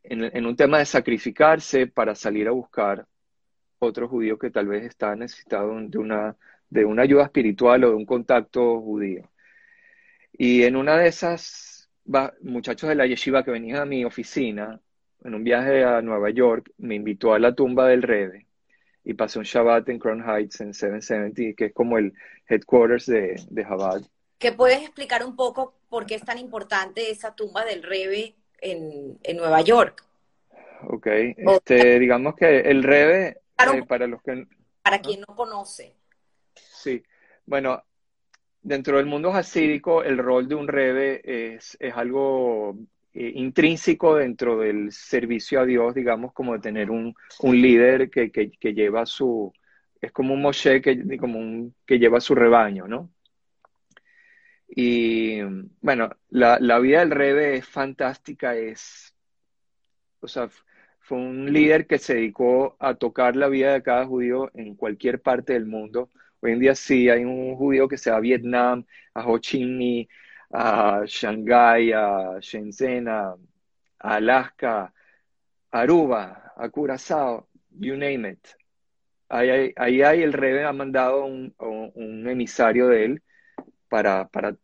en, un tema de sacrificarse para salir a buscar otro judío que tal vez estaba necesitado de una, de una ayuda espiritual o de un contacto judío. Y en una de esas, muchachos de la yeshiva que venían a mi oficina, en un viaje a Nueva York, me invitó a la tumba del Rebe y pasé un Shabbat en Crown Heights en 770, que es como el headquarters de, de Chabad. ¿Qué puedes explicar un poco por qué es tan importante esa tumba del Rebe en, en Nueva York? Ok, este, digamos que el Rebe, eh, para los que... Para quien no conoce. Sí, bueno, dentro del mundo hasídico, el rol de un rebe es, es algo eh, intrínseco dentro del servicio a Dios, digamos, como de tener un, un líder que, que, que, lleva su, es como un Moshe que, como un, que lleva su rebaño, ¿no? Y bueno, la, la vida del rebe es fantástica, es, o sea, fue un líder que se dedicó a tocar la vida de cada judío en cualquier parte del mundo Hoy en día sí hay un judío que se va a Vietnam, a Ho Chi Minh, a Shanghái, a Shenzhen, a, Alaska, Aruba, a Curazao, you name it. Ahí, ahí, ahí el Rebe ha mandado un, un emisario de él para, para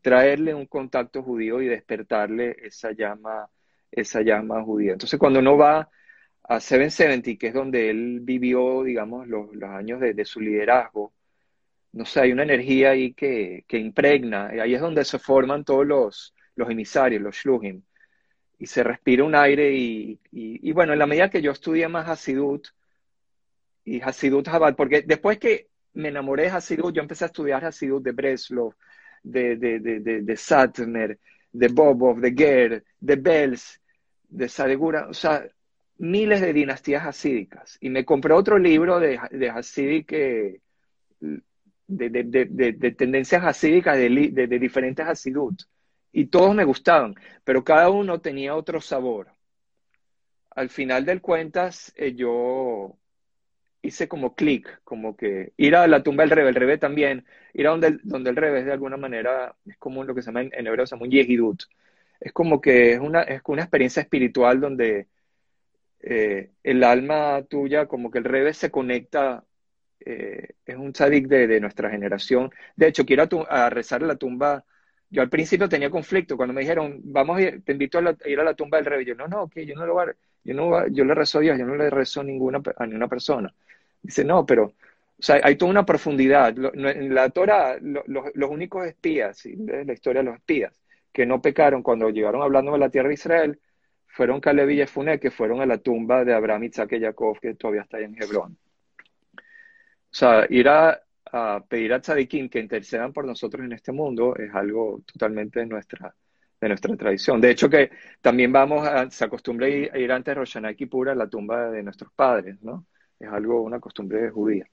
traerle un contacto judío y despertarle esa llama, esa llama judía. Entonces, cuando uno va a 770, que es donde él vivió, digamos, los, años de, su liderazgo, no sé, hay una energía ahí que, impregna, y ahí es donde se forman todos los, los emisarios, los shluhim, y se respira un aire, y, bueno, en la medida que yo estudié más Hasidut, y Hasidut Chabad, porque después que me enamoré de Hasidut, yo empecé a estudiar Hasidut de Breslov, de, de, de, de, de de Bobov, de Ger, de Bells, de Sadegura, o sea, miles de dinastías hasídicas. Y me compré otro libro de, de hasídic, de, de, tendencias hasídicas de, diferentes hasidut y todos me gustaban, pero cada uno tenía otro sabor. Al final del cuentas, eh, yo hice como clic, como que ir a la tumba del rebe, el rebe también, ir a donde, donde el rebe es de alguna manera, es como lo que se llama en, hebreo, se llama un yehidut. Es como que es una, es una experiencia espiritual donde eh, el alma tuya, como que el revés se conecta, eh, es un tzadik de, nuestra generación. De hecho, quiero a, rezar la tumba. Yo al principio tenía conflicto cuando me dijeron, vamos a ir, te invito a, ir a la tumba del rey. Yo, no, no, que yo no lo voy a, yo no yo le rezo a Dios, yo no le rezo a ninguna, a ninguna persona. Dice, no, pero, o sea, hay toda una profundidad. en la Torah, los únicos espías, ¿sí? la historia de los espías, que no pecaron cuando llegaron hablando de la tierra de Israel, fueron Caleb y Jefune, que fueron a la tumba de Abraham, Isaac y Jacob, que todavía está en Hebrón. Sea, ir a, pedir a Tzadikim que intercedan por nosotros en este mundo es algo totalmente de nuestra, de nuestra tradición. De hecho, que también vamos a, se acostumbra a ir, antes de Roshanai Kippur a la tumba de nuestros padres, ¿no? Es algo, una costumbre judía.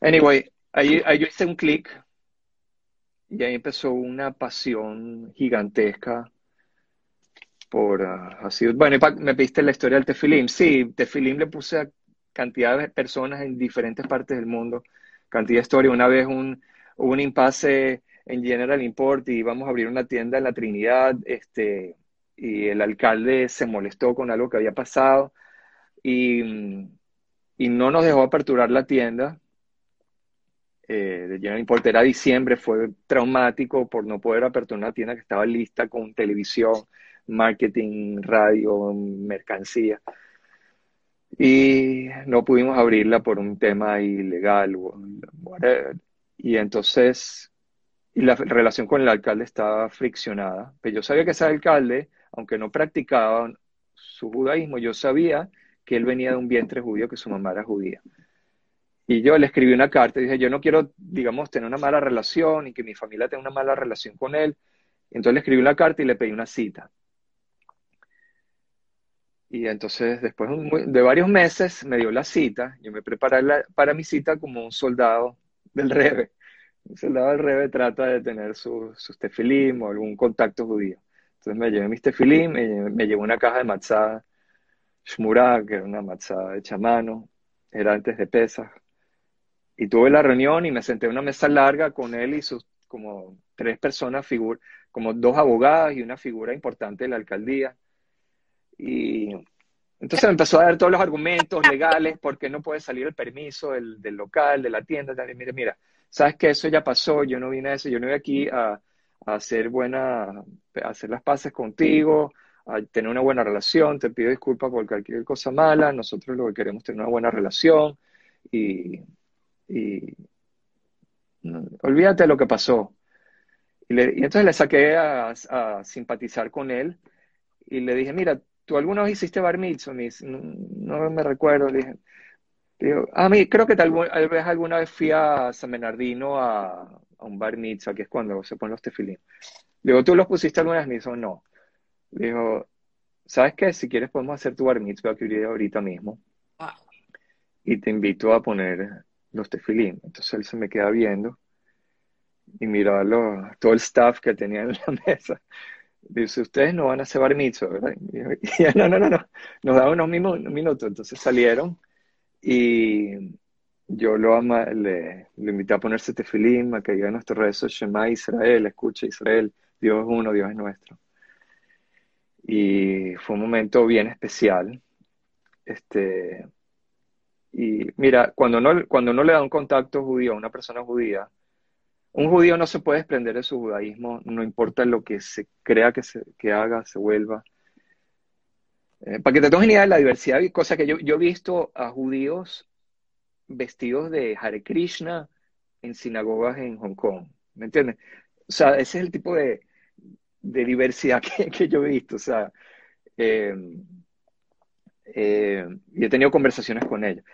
Anyway, ahí, ahí yo hice un clic y ahí empezó una pasión gigantesca por así. Ah, bueno, me pediste la historia del Tefilim. Sí, Tefilim le puse a cantidad de personas en diferentes partes del mundo, cantidad de historia. Una vez un, hubo un impasse en General Import y íbamos a abrir una tienda en la Trinidad, este, y el alcalde se molestó con algo que había pasado y, y no nos dejó aperturar la tienda. Eh, de General Import era diciembre, fue traumático por no poder aperturar una tienda que estaba lista con televisión, marketing, radio, mercancía. Y no pudimos abrirla por un tema ilegal. Y entonces, y la relación con el alcalde estaba friccionada. Pero yo sabía que ese alcalde, aunque no practicaba su judaísmo, yo sabía que él venía de un vientre judío, que su mamá era judía. Y yo le escribí una carta y dije, yo no quiero, digamos, tener una mala relación y que mi familia tenga una mala relación con él. Entonces le escribí una carta y le pedí una cita. Y entonces, después de varios meses, me dio la cita. Yo me preparé para mi cita como un soldado del Rebe. Un soldado del Rebe trata de tener sus su tefilim o algún contacto judío. Entonces me llevé mis tefilim, me, me llevé una caja de matzah shmurá, que era una matzah hecha a mano. Era antes de pesas. Y tuve la reunión y me senté en una mesa larga con él y sus como tres personas, como dos abogadas y una figura importante de la alcaldía. Y entonces empezó a dar todos los argumentos legales, por qué no puede salir el permiso del, local, de la tienda. Mire, mira, sabes que eso ya pasó, yo no vine a eso, yo no vine aquí a, hacer buena, a hacer las paces contigo, a tener una buena relación, te pido disculpas por cualquier cosa mala, nosotros lo que queremos es tener una buena relación y, olvídate de lo que pasó. Y, entonces le saqué a, a simpatizar con él y le dije, mira, ¿tú alguna vez hiciste bar mitzvah? no, me recuerdo. Le dije, digo, a mí creo que tal vez alguna vez fui a San Bernardino a, un bar mitzvah, que es cuando se ponen los tefilín. Digo, ¿tú los pusiste alguna vez o No. Dijo, ¿sabes qué? Si quieres podemos hacer tu bar mitzvah que ahorita mismo. Y te invito a poner los tefilín. Entonces él se me queda viendo y mira todo el staff que tenía en la mesa. Dice, ustedes no van a hacer bar mitzvah, ¿verdad? Y, no, no, no, no. Nos daban unos minutos. Entonces salieron y yo lo ama, le, invité a ponerse tefilim, a que diga nuestro rezo, Shema Israel, escucha Israel, Dios es uno, Dios es nuestro. Y fue un momento bien especial. Este, y mira, cuando no, cuando no le da un contacto judío a una persona judía, un judío no se puede desprender de su judaísmo, no importa lo que se crea que, se, haga, se vuelva. Eh, para que te tomes idea de la diversidad, cosa que yo, he visto a judíos vestidos de Hare Krishna en sinagogas en Hong Kong, ¿me entiendes? O sea, ese es el tipo de, diversidad que, yo he visto, o sea, eh, eh, y he tenido conversaciones con ellos.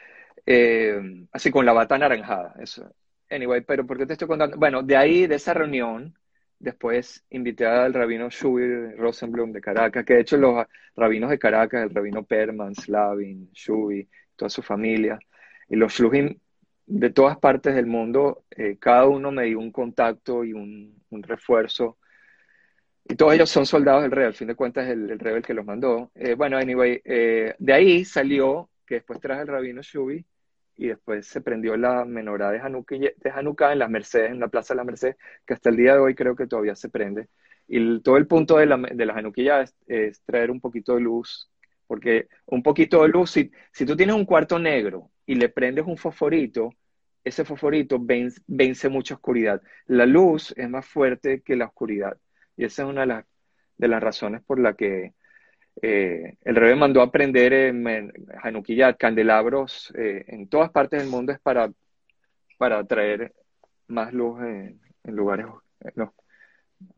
así con la bata anaranjada, eso, Anyway, pero ¿por qué te estoy contando? Bueno, de ahí, de esa reunión, después invité al rabino Shubi Rosenblum de Caracas, que de hecho los rabinos de Caracas, el rabino Perman, Slavin, Shubi, toda su familia, y los Shluhim de todas partes del mundo, eh, cada uno me dio un contacto y un, refuerzo. Y todos ellos son soldados del rey, al fin de cuentas es el, rey el que los mandó. Eh, bueno, anyway, eh, de ahí salió que después traje el rabino Shubi y después se prendió la menorá de Hanukkah, en las Mercedes, en la Plaza de la Merced, que hasta el día de hoy creo que todavía se prende. Y todo el punto de la, de la Hanukkah es, traer un poquito de luz, porque un poquito de luz, si, si tú tienes un cuarto negro y le prendes un fosforito, ese fosforito vence, vence mucha oscuridad. La luz es más fuerte que la oscuridad. Y esa es una de las, de las razones por la que eh, el rey mandó a prender en, candelabros eh, en todas partes del mundo es para, para traer más luz en, lugares no,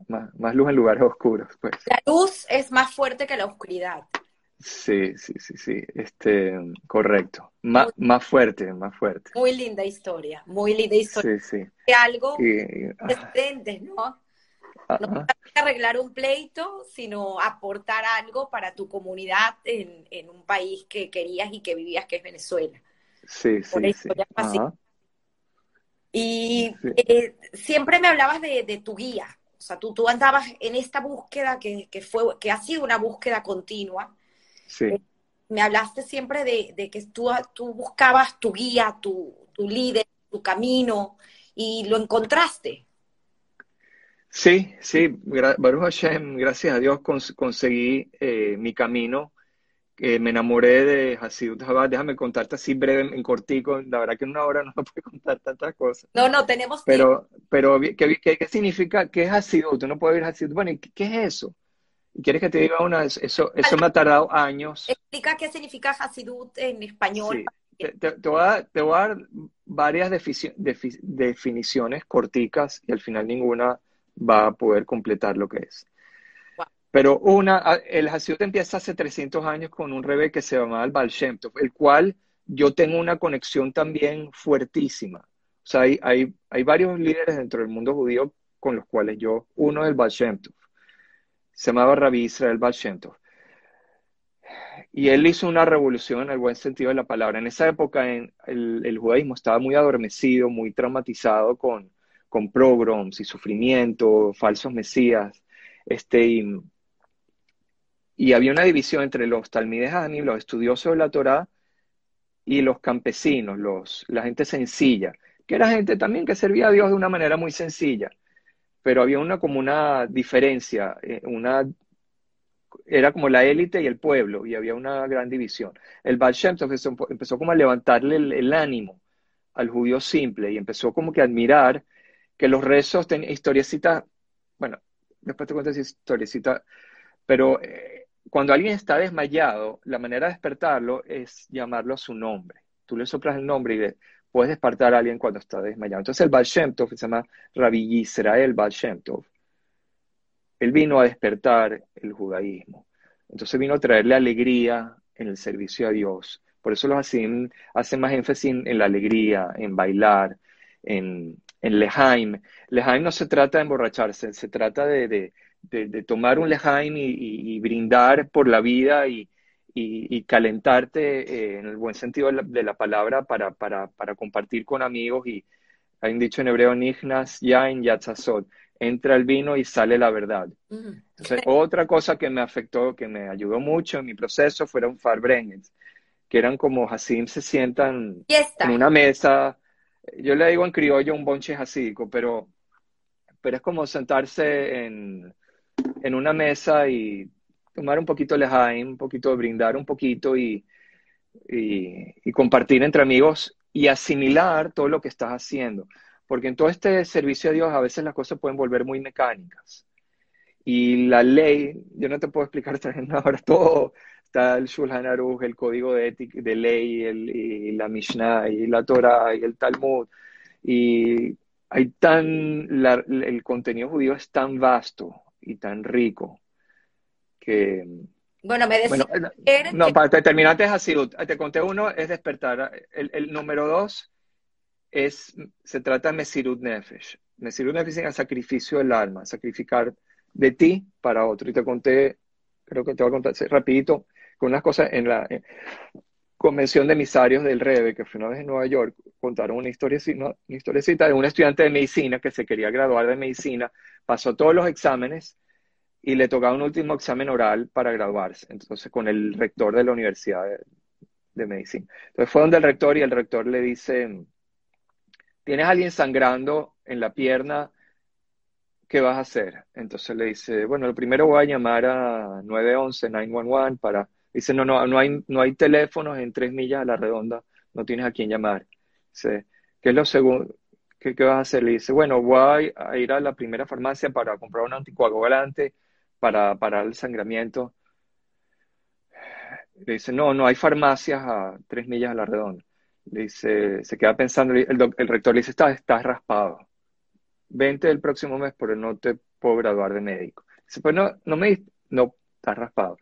más, luz en lugares oscuros. Pues. La luz es más fuerte que la oscuridad. Sí, sí, sí, sí, este, correcto. Más, más fuerte, más fuerte. Muy linda historia, muy linda historia. Sí, sí. algo y, ¿no? No arreglar un pleito, sino aportar algo para tu comunidad en, un país que querías y que vivías, que es Venezuela. Sí, sí, sí. Y eh, siempre me hablabas de, tu guía. O sea, tú, tú andabas en esta búsqueda que, fue, que ha sido una búsqueda continua. Sí. Eh, me hablaste siempre de, que tú, tú buscabas tu guía, tu, tu líder, tu camino, y lo encontraste. Sí, sí, Baruch Hashem, gracias a Dios conseguí eh, mi camino. me enamoré de Hasidut Chabad. Déjame contarte así breve, en cortico. La verdad que en una hora no me puede contar tantas cosas. No, no, tenemos Pero, pero ¿qué, qué, significa? ¿Qué es Hasidut? Tú no puedes ver Hasidut. Bueno, ¿qué, ¿qué, es eso? ¿Quieres que te diga una? Eso, eso me ha tardado años. Explica qué significa Hasidut en español. Te, voy a, dar varias definiciones corticas y al final ninguna va a poder completar lo que es. Pero una, el Hasidut empieza hace 300 años con un rebe que se llamaba el Baal Shem Tov, el cual yo tengo una conexión también fuertísima. O sea, hay, hay, hay varios líderes dentro del mundo judío con los cuales yo, uno es el Baal Shem Tov, se llamaba Rabbi Israel Baal Shem Tov. Y él hizo una revolución en el buen sentido de la palabra. En esa época en, el, judaísmo estaba muy adormecido, muy traumatizado con, con pogroms y sufrimiento, falsos mesías. Este, y, había una división entre los talmides mí los estudiosos de la Torá, y los campesinos, los, la gente sencilla, que era gente también que servía a Dios de una manera muy sencilla. Pero había una como una diferencia, eh, una era como la élite y el pueblo, y había una gran división. El Baal Shem empezó, como a levantarle el, ánimo al judío simple y empezó como que a admirar que los rezos tenían historiecita, bueno, después te cuento esa historiecita, pero eh, cuando alguien está desmayado, la manera de despertarlo es llamarlo a su nombre. Tú le soplas el nombre y puedes despertar a alguien cuando está desmayado. Entonces el Baal Tov, se llama Rabbi Yisrael Baal Shem Tov, él vino a despertar el judaísmo. Entonces vino a traerle alegría en el servicio a Dios. Por eso los hacen, hacen más énfasis en, la alegría, en bailar, en, en lejaim. Lejaim no se trata de emborracharse, se trata de, tomar un lejaim y, brindar por la vida y, calentarte eh, en el buen sentido de la, palabra para, compartir con amigos. Y hay un dicho en hebreo, Nihnas Yain Yatzazot entra el vino y sale la verdad. otra cosa que me afectó, que me ayudó mucho en mi proceso, fueron farbrengens, que eran como Hasim se sientan en una mesa. Yo le digo en criollo un bonche hasídico, pero, pero es como sentarse en, en una mesa y tomar un poquito de un poquito de brindar un poquito y, y, y compartir entre amigos y asimilar todo lo que estás haciendo. Porque en todo este servicio a Dios a veces las cosas pueden volver muy mecánicas. Y la ley, yo no te puedo explicar ahora todo, está el Shulchan Aruch, el código de, ética, de ley, el, y la Mishnah, y la Torah, y el Talmud. Y hay tan, el contenido judío es tan vasto y tan rico que... Bueno, me decís... no, para terminarte es así, te conté uno, es despertar. El, el número dos es, se trata de Mesirut Nefesh. Mesirut Nefesh es el sacrificio del alma, sacrificar de ti para otro. Y te conté, creo que te voy a contar rapidito, con unas cosas en la convención de emisarios del REBE, que fue una vez en Nueva York, contaron una historiecita, una historiecita de un estudiante de medicina que se quería graduar de medicina, pasó todos los exámenes y le tocaba un último examen oral para graduarse, entonces con el rector de la Universidad de, de Medicina. Entonces fue donde el rector y el rector le dice, tienes a alguien sangrando en la pierna, ¿qué vas a hacer? Entonces le dice, bueno, lo primero voy a llamar a 911, 911 para... Dice, no, no, no hay, no hay teléfonos en tres millas a la redonda, no tienes a quién llamar. Dice, ¿qué es lo segundo? ¿Qué, vas a hacer? Le dice, bueno, voy a ir a la primera farmacia para comprar un anticoagulante para parar el sangramiento. Le dice, no, no hay farmacias a tres millas a la redonda. Le dice, se queda pensando, el, el rector le dice, estás, estás raspado. Vente el próximo mes, pero no te puedo graduar de médico. Dice, pues no, no me no, estás raspado.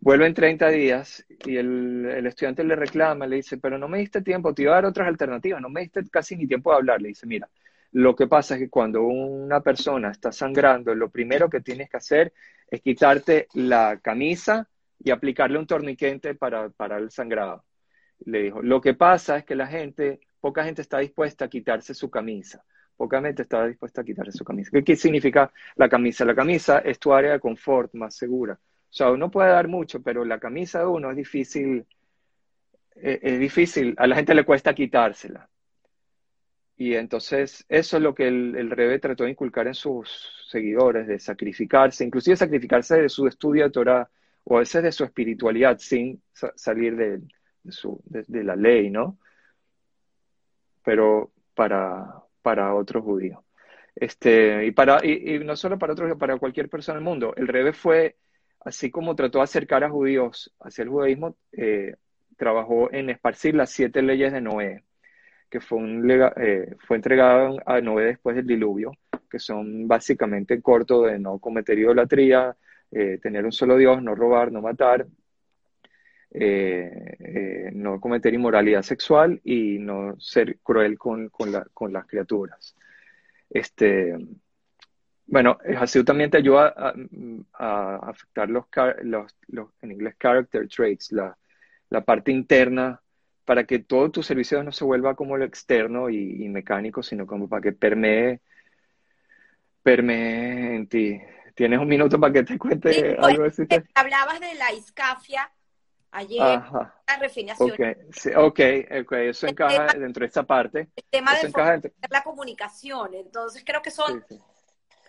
Vuelve en 30 días y el, el, estudiante le reclama, le dice, pero no me diste tiempo, te iba a dar otras alternativas, no me diste casi ni tiempo de hablar. Le dice, mira, lo que pasa es que cuando una persona está sangrando, lo primero que tienes que hacer es quitarte la camisa y aplicarle un torniquete para, para el sangrado le dijo, lo que pasa es que la gente, poca gente está dispuesta a quitarse su camisa, poca gente está dispuesta a quitarse su camisa. ¿Qué, significa la camisa? La camisa es tu área de confort más segura. O sea, uno puede dar mucho, pero la camisa de uno es difícil, es, es difícil, a la gente le cuesta quitársela. Y entonces eso es lo que el, el Rebe trató de inculcar en sus seguidores, de sacrificarse, inclusive sacrificarse de su estudio de Torah o a veces de su espiritualidad sin salir de, la ley, ¿no? Pero para, para otros judíos. Este, y, para, y, no solo para otros, para cualquier persona del mundo. El Rebe fue, así como trató de acercar a judíos hacia el judaísmo, eh, trabajó en esparcir las siete leyes de Noé que fue, un eh, fue entregado a Noé después del diluvio, que son básicamente cortos de no cometer idolatría, eh, tener un solo Dios, no robar, no matar, no cometer inmoralidad sexual y no ser cruel con, con, las criaturas. Este, bueno, Hasidut también te ayuda a, afectar los, los, en inglés, character traits, la, la parte interna para que todo tu servicio no se vuelva como lo externo y, mecánico, sino como para que permee, permee en ti. ¿Tienes un minuto para que te cuente algo de eso? Hablabas de la iscafia ayer, la refinación. Ok, okay, eso encaja dentro de esta parte. El tema de la comunicación. Entonces creo que son,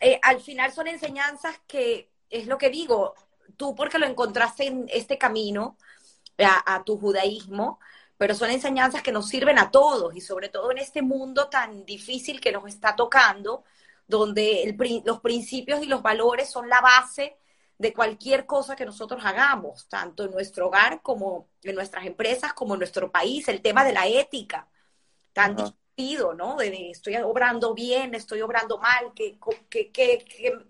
eh, al final son enseñanzas que, es lo que digo, tú porque lo encontraste en este camino, a tu judaísmo, pero son enseñanzas que nos sirven a todos y sobre todo en este mundo tan difícil que nos está tocando, donde los principios y los valores son la base de cualquier cosa que nosotros hagamos, tanto en nuestro hogar como en nuestras empresas, como en nuestro país, el tema de la ética, tan discutido, ¿no? De estoy obrando bien, estoy obrando mal, ¿qué, qué, qué,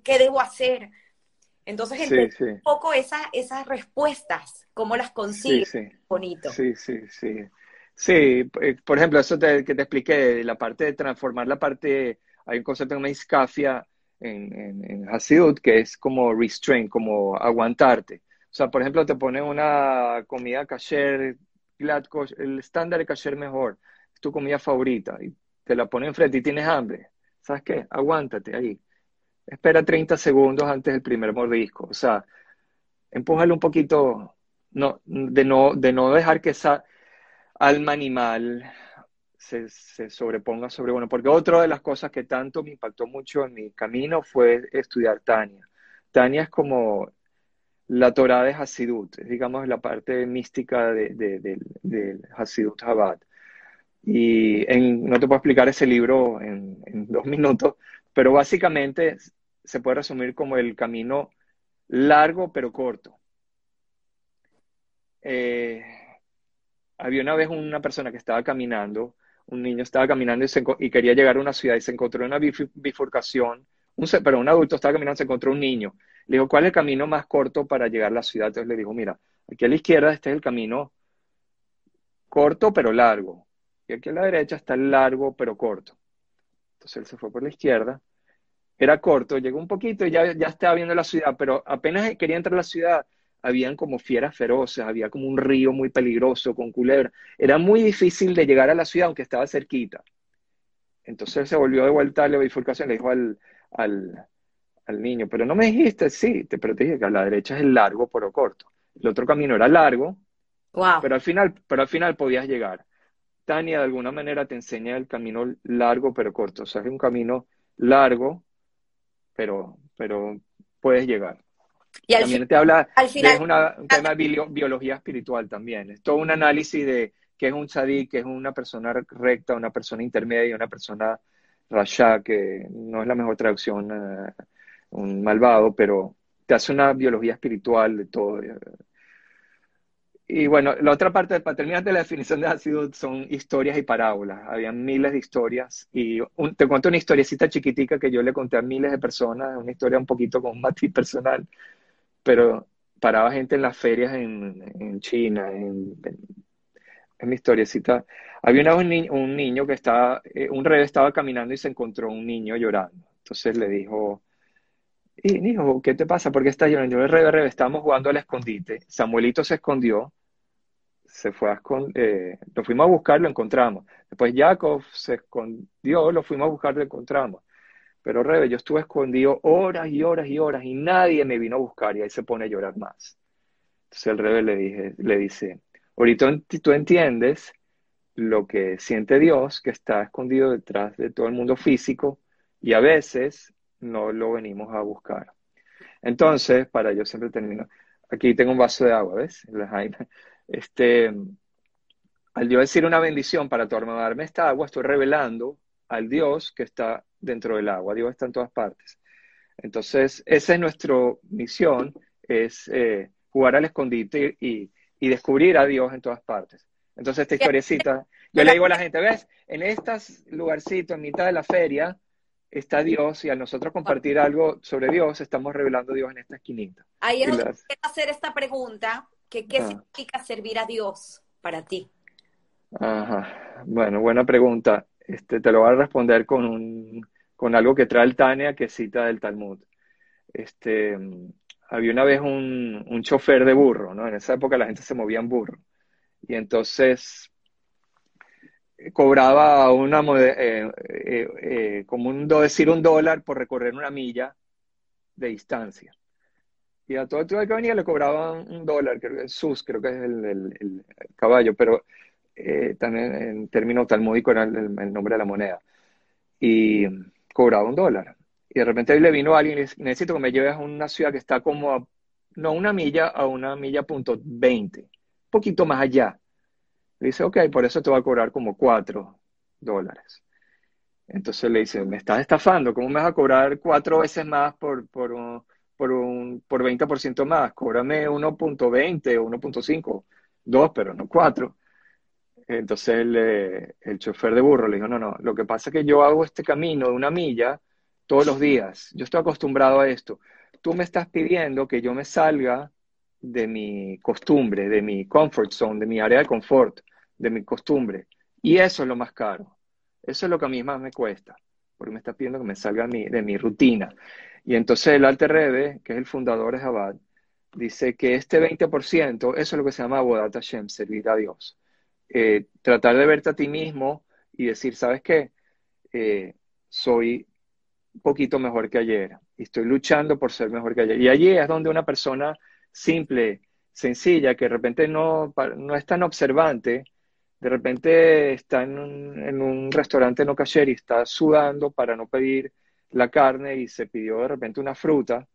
qué debo hacer? Entonces, un poco esas, esas respuestas, cómo las consigue. Bonito. Sí, sí, sí. Sí, eh, por ejemplo, eso que te expliqué, la parte de transformar la parte, hay un concepto me iscafia en, en, en Hasidut, que es como restraint, como aguantarte. O sea, por ejemplo, te pone una comida kasher, el estándar de kasher mejor, tu comida favorita, y te la pone enfrente y tienes hambre. ¿Sabes qué? Aguántate ahí espera 30 segundos antes del primer mordisco. O sea, empújalo un poquito, no, de, no, de no dejar que esa alma animal se, sobreponga sobre uno. Porque otra de las cosas que tanto me impactó mucho en mi camino fue estudiar Tania. Tania es como la Torah de Hasidut, digamos la parte mística de, de, Hasidut Chabad. Y no te puedo explicar ese libro en, en dos minutos, pero básicamente se puede resumir como el camino largo pero corto. Eh, había una vez una persona que estaba caminando, un niño estaba caminando y, quería llegar a una ciudad y se encontró en una bifurcación, un, pero un adulto estaba caminando, se encontró un niño. Le dijo, ¿cuál es el camino más corto para llegar a la ciudad? Entonces le dijo, mira, aquí a la izquierda este es el camino corto pero largo. Y aquí a la derecha está el largo pero corto. Entonces él se fue por la izquierda era corto, llegó un poquito y ya, ya estaba viendo la ciudad, pero apenas quería entrar a la ciudad, habían como fieras feroces, había como un río muy peligroso con culebra. Era muy difícil de llegar a la ciudad, aunque estaba cerquita. Entonces se volvió de vuelta a la bifurcación, le dijo al, al, al niño, pero no me dijiste, sí, te, pero te dije que a la derecha es el largo, pero corto. El otro camino era largo, pero, al final, pero al final podías llegar. Tania de alguna manera te enseña el camino largo pero corto, o sea, es un camino largo pero, pero puedes llegar. Y también te habla al final, de un tema de biología espiritual también. Es todo un análisis de qué es un tzadik, qué es una persona recta, una persona intermedia, una persona rasha, que no es la mejor traducción, eh, un malvado, pero te hace una biología espiritual de todo. Y bueno, la otra parte, para terminar de la definición de ácido, son historias y parábolas. Habían miles de historias. Y te cuento una historiecita chiquitica que yo le conté a miles de personas, una historia un poquito con un matiz personal, pero paraba gente en las ferias en, China, en, mi historiecita. Había una, un, niño, que estaba, eh, un rey estaba caminando y se encontró un niño llorando. Entonces le dijo, y hijo, ¿qué te pasa? ¿Por qué estás llorando? Yo, rey, rey, estábamos jugando al escondite. Samuelito se escondió se fue a eh, lo fuimos a buscar, lo encontramos. Después Jacob se escondió, lo fuimos a buscar, lo encontramos. Pero Rebe, yo estuve escondido horas y horas y horas y nadie me vino a buscar y ahí se pone a llorar más. Entonces el Rebe le, dije, le dice, ahorita tú entiendes lo que siente Dios, que está escondido detrás de todo el mundo físico, y a veces no lo venimos a buscar. Entonces, para yo siempre termino, aquí tengo un vaso de agua, ¿ves? Este, al yo decir una bendición para tomarme esta agua, estoy revelando al Dios que está dentro del agua. Dios está en todas partes. Entonces, esa es nuestra misión, es eh, jugar al escondite y, y, descubrir a Dios en todas partes. Entonces, esta historiecita, yo le digo a la gente, ¿ves? En estos lugarcitos, en mitad de la feria, está Dios y al nosotros compartir algo sobre Dios, estamos revelando a Dios en esta esquinita. Ahí es donde quiero hacer esta pregunta, que ¿qué ah. significa servir a Dios para ti? Ajá, bueno, buena pregunta. Este, te lo voy a responder con, un, con algo que trae el Tania, que cita del Talmud. Este, había una vez un, un chofer de burro, ¿no? En esa época la gente se movía en burro. Y entonces cobraba una, eh, eh, eh, como un, decir un dólar por recorrer una milla de distancia. Y a todo el que venía le cobraban un dólar, creo que sus, creo que es el, caballo, pero también en términos talmúdicos era el, nombre de la moneda. Y cobraba un dólar. Y de repente le vino alguien y dice, necesito que me lleves a una ciudad que está como a, no una milla, a una milla punto 20, un poquito más allá. Dice, ok, por eso te va a cobrar como 4 dólares. Entonces le dice, me estás estafando, ¿cómo me vas a cobrar cuatro veces más por, por, un, por, un, por 20% más? Cóbrame 1.20 o 1.5, 2, pero no 4. Entonces el, el chofer de burro le dijo, no, no, lo que pasa es que yo hago este camino de una milla todos los días, yo estoy acostumbrado a esto. Tú me estás pidiendo que yo me salga de mi costumbre, de mi comfort zone, de mi área de confort, de mi costumbre. Y eso es lo más caro. Eso es lo que a mí más me cuesta, porque me está pidiendo que me salga de mi rutina. Y entonces el Alter que es el fundador de Jabad, dice que este 20%, eso es lo que se llama Abodat Hashem, servir a Dios. Eh, tratar de verte a ti mismo y decir, ¿sabes qué? Eh, soy un poquito mejor que ayer y estoy luchando por ser mejor que ayer. Y allí es donde una persona simple, sencilla, que de repente no, no es tan observante, de repente está en un, restaurante no cayer y está sudando para no pedir la carne y se pidió de repente una fruta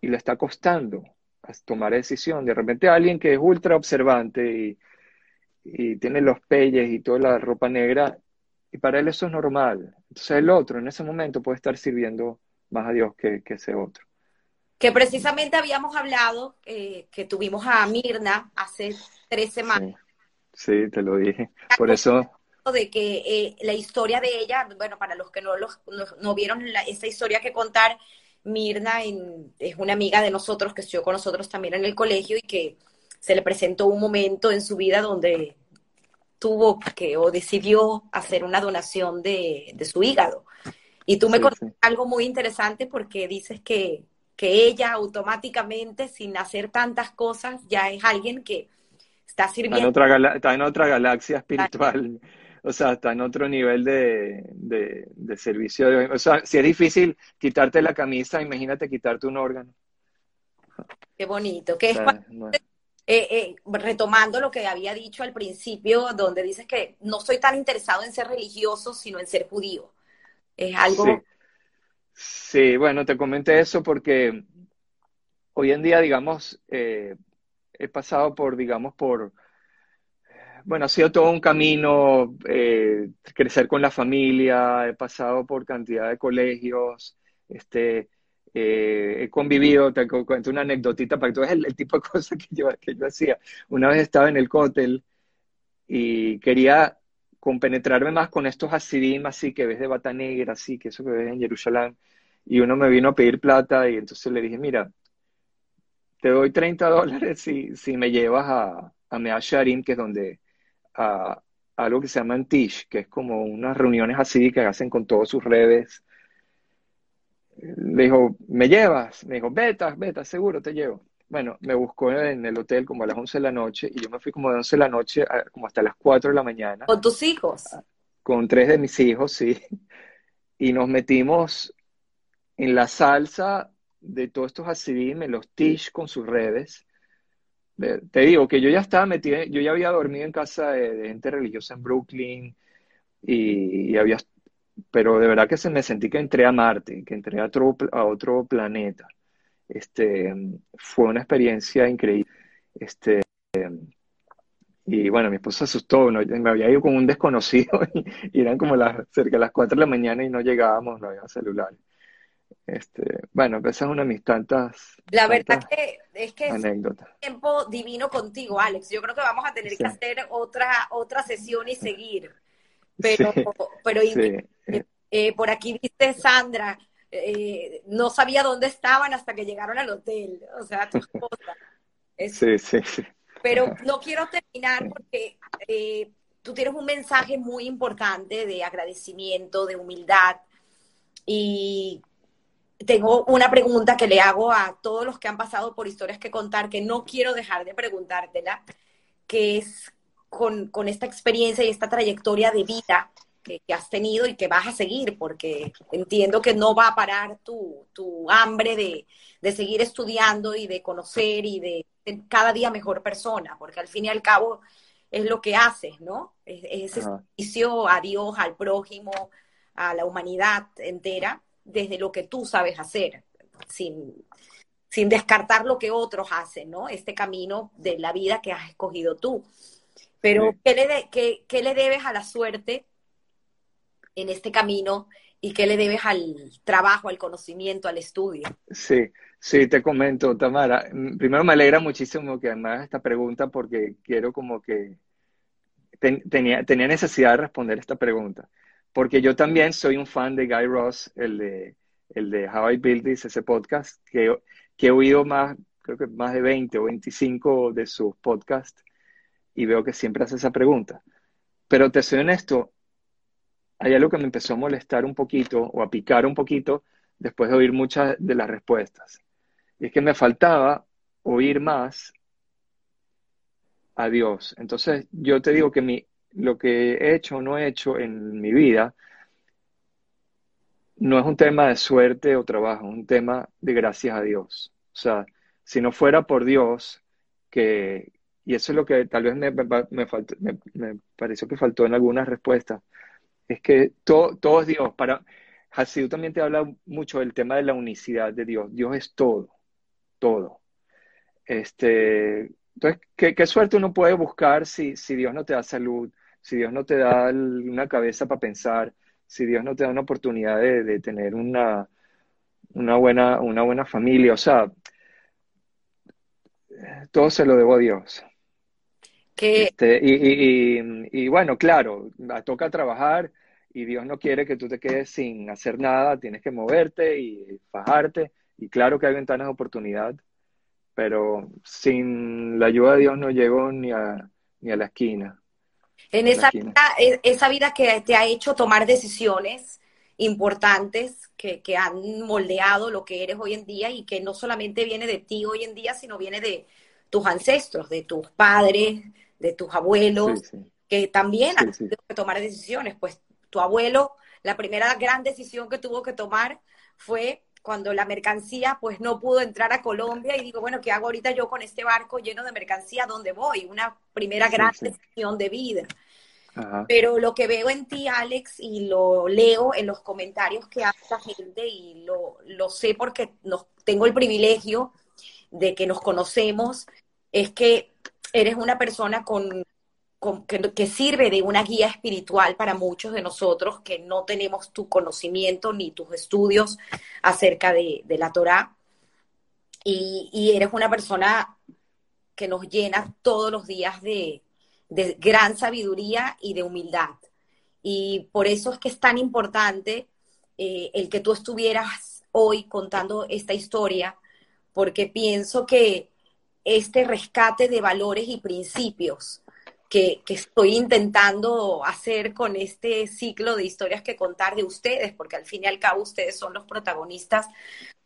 y le está costando tomar decisión. De repente alguien que es ultra observante y, tiene los pelles y toda la ropa negra, y para él eso es normal. Entonces el otro en ese momento puede estar sirviendo más a Dios que, que ese otro que precisamente habíamos hablado, eh, que tuvimos a Mirna hace tres semanas. Sí, te lo dije. Por eso... De que eh, la historia de ella, bueno, para los que no, los, no, vieron esa historia que contar, Mirna es una amiga de nosotros que estudió con nosotros también en el colegio y que se le presentó un momento en su vida donde tuvo que o decidió hacer una donación de, de su hígado. Y tú me contaste algo muy interesante porque dices que que ella automáticamente, sin hacer tantas cosas, ya es alguien que está sirviendo. Está en otra, está en otra galaxia espiritual, o sea, está en otro nivel de, de, servicio. o sea, si es difícil quitarte la camisa, imagínate quitarte un órgano. Qué bonito. Que es eh, eh, retomando lo que había dicho al principio, donde dices que no soy tan interesado en ser religioso, sino en ser judío. Es algo... Sí, bueno, te comenté eso porque hoy en día, digamos, eh, he pasado por, digamos, por, bueno, ha sido todo un camino, eh, crecer con la familia, he pasado por cantidad de colegios, este, eh, he convivido, te cuento una anécdotita para que tú el, tipo de cosas que yo, que yo hacía. Una vez estaba en el cótel y quería compenetrarme más con estos hasidim así que ves de bata negra, así que eso que ves en Jerusalén. Y uno me vino a pedir plata y entonces le dije, mira, te doy 30 dólares si, si me llevas a, a que es donde, a, algo que se llama Antish, que es como unas reuniones así que hacen con todos sus redes. Le dijo, ¿me llevas? Me dijo, vete, vete, seguro te llevo. Bueno, me buscó en el hotel como a las 11 de la noche y yo me fui como de 11 de la noche como hasta las 4 de la mañana. ¿Con tus hijos? Con tres de mis hijos, sí. Y nos metimos en la salsa de todos estos asidim, en los tish con sus redes, te digo que yo ya estaba metido, yo ya había dormido en casa de, gente religiosa en Brooklyn y, había, pero de verdad que se me sentí que entré a Marte, que entré a otro, a otro planeta. Este, fue una experiencia increíble. Este, y bueno, mi esposa se asustó, ¿no? me había ido con un desconocido y, eran como las, cerca de las 4 de la mañana y no llegábamos, no había celulares. Este, bueno, esa es una de mis tantas. La verdad que es que es un tiempo divino contigo, Alex. Yo creo que vamos a tener que hacer otra, otra sesión y seguir. Pero, pero eh, por aquí viste Sandra, eh, no sabía dónde estaban hasta que llegaron al hotel. O sea, tu esposa. sí, sí, sí. Pero no quiero terminar porque eh, tú tienes un mensaje muy importante de agradecimiento, de humildad. Y tengo una pregunta que le hago a todos los que han pasado por historias que contar, que no quiero dejar de preguntártela, que es con, esta experiencia y esta trayectoria de vida que, has tenido y que vas a seguir, porque entiendo que no va a parar tu, hambre de, de, seguir estudiando y de conocer y de ser cada día mejor persona, porque al fin y al cabo es lo que haces, ¿no? Es, ese servicio a Dios, al prójimo, a la humanidad entera desde lo que tú sabes hacer, sin, sin descartar lo que otros hacen, ¿no? Este camino de la vida que has escogido tú. Pero, ¿qué, le qué, le debes a la suerte en este camino y qué le debes al trabajo, al conocimiento, al estudio? Sí, sí, te comento, Tamara. Primero me alegra muchísimo que además esta pregunta porque quiero como que tenía, tenía necesidad de responder esta pregunta porque yo también soy un fan de Guy Ross, el de, el de How I Build This, ese podcast, que, que he oído más, creo que más de 20 o 25 de sus podcasts y veo que siempre hace esa pregunta. Pero te soy honesto, hay algo que me empezó a molestar un poquito o a picar un poquito después de oír muchas de las respuestas. Y es que me faltaba oír más a Dios. Entonces, yo te digo que mi, lo que he hecho o no he hecho en mi vida no es un tema de suerte o trabajo, es un tema de gracias a Dios. O sea, si no fuera por Dios, que, y eso es lo que tal vez me, me, pareció que faltó en algunas respuestas, es que todo, todo es Dios. Para Hasidú también te habla mucho del tema de la unicidad de Dios. Dios es todo, todo. Este, entonces, ¿qué, suerte uno puede buscar si, si Dios no te da salud, si Dios no te da una cabeza para pensar, si Dios no te da una oportunidad de, tener una, una, buena, una buena familia? O sea, todo se lo debo a Dios. Este, y, bueno, claro, toca trabajar y Dios no quiere que tú te quedes sin hacer nada, tienes que moverte y fajarte. Y claro que hay ventanas de oportunidad, pero sin la ayuda de Dios no llego ni a, ni a la esquina. En esa vida, e, esa vida que te ha hecho tomar decisiones importantes que, que, han moldeado lo que eres hoy en día y que no solamente viene de ti hoy en día, sino viene de tus ancestros, de tus padres, de tus abuelos, que también han tenido que tomar decisiones. Pues tu abuelo, la primera gran decisión que tuvo que tomar fue cuando la mercancía pues no pudo entrar a Colombia y digo, bueno, ¿qué hago ahorita yo con este barco lleno de mercancía? ¿Dónde voy? Una primera gran decisión de vida. Pero lo que veo en ti, Alex, y lo leo en los comentarios que hace la gente, y lo, lo sé porque nos, tengo el privilegio de que nos conocemos, es que eres una persona con que, sirve de una guía espiritual para muchos de nosotros que no tenemos tu conocimiento ni tus estudios acerca de, la Torah. Y, eres una persona que nos llena todos los días de, gran sabiduría y de humildad. Y por eso es que es tan importante eh, el que tú estuvieras hoy contando esta historia, porque pienso que este rescate de valores y principios que, estoy intentando hacer con este ciclo de historias que contar de ustedes, porque al fin y al cabo ustedes son los protagonistas,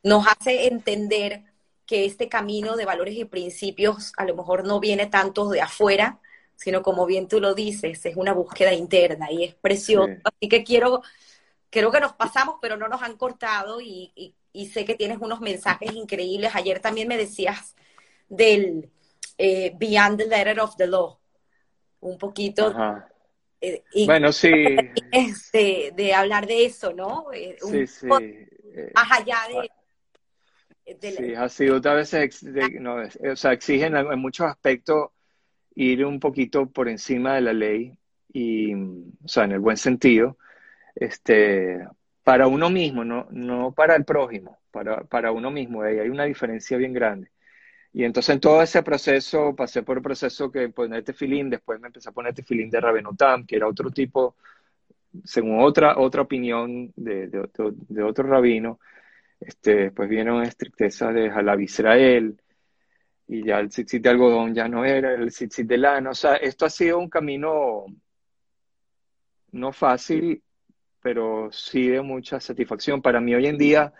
nos hace entender que este camino de valores y principios a lo mejor no viene tanto de afuera, sino como bien tú lo dices, es una búsqueda interna y es precioso. Así que quiero, creo que nos pasamos, pero no nos han cortado y sé que tienes unos mensajes increíbles. Ayer también me decías del eh, Beyond the Letter of the Law. Un poquito. Eh, bueno, sí. Este, de hablar de eso, ¿no? sí, sí. Más allá de, Sí, ha sido a veces, no, o sea, exigen en muchos aspectos ir un poquito por encima de la ley y, o sea, en el buen sentido, este, para uno mismo, no, no para el prójimo, para, para uno mismo, ahí hay una diferencia bien grande. Y entonces en todo ese proceso, pasé por el proceso que ponerte filín, después me empecé a poner filín de Rabenotam, que era otro tipo, según otra, otra opinión de, de, otro rabino, este, después vieron estricteza de Jalab Israel, y ya el tzitzit de algodón ya no era, el tzitzit de lana. O sea, esto ha sido un camino no fácil, pero sí de mucha satisfacción. Para mí hoy en día,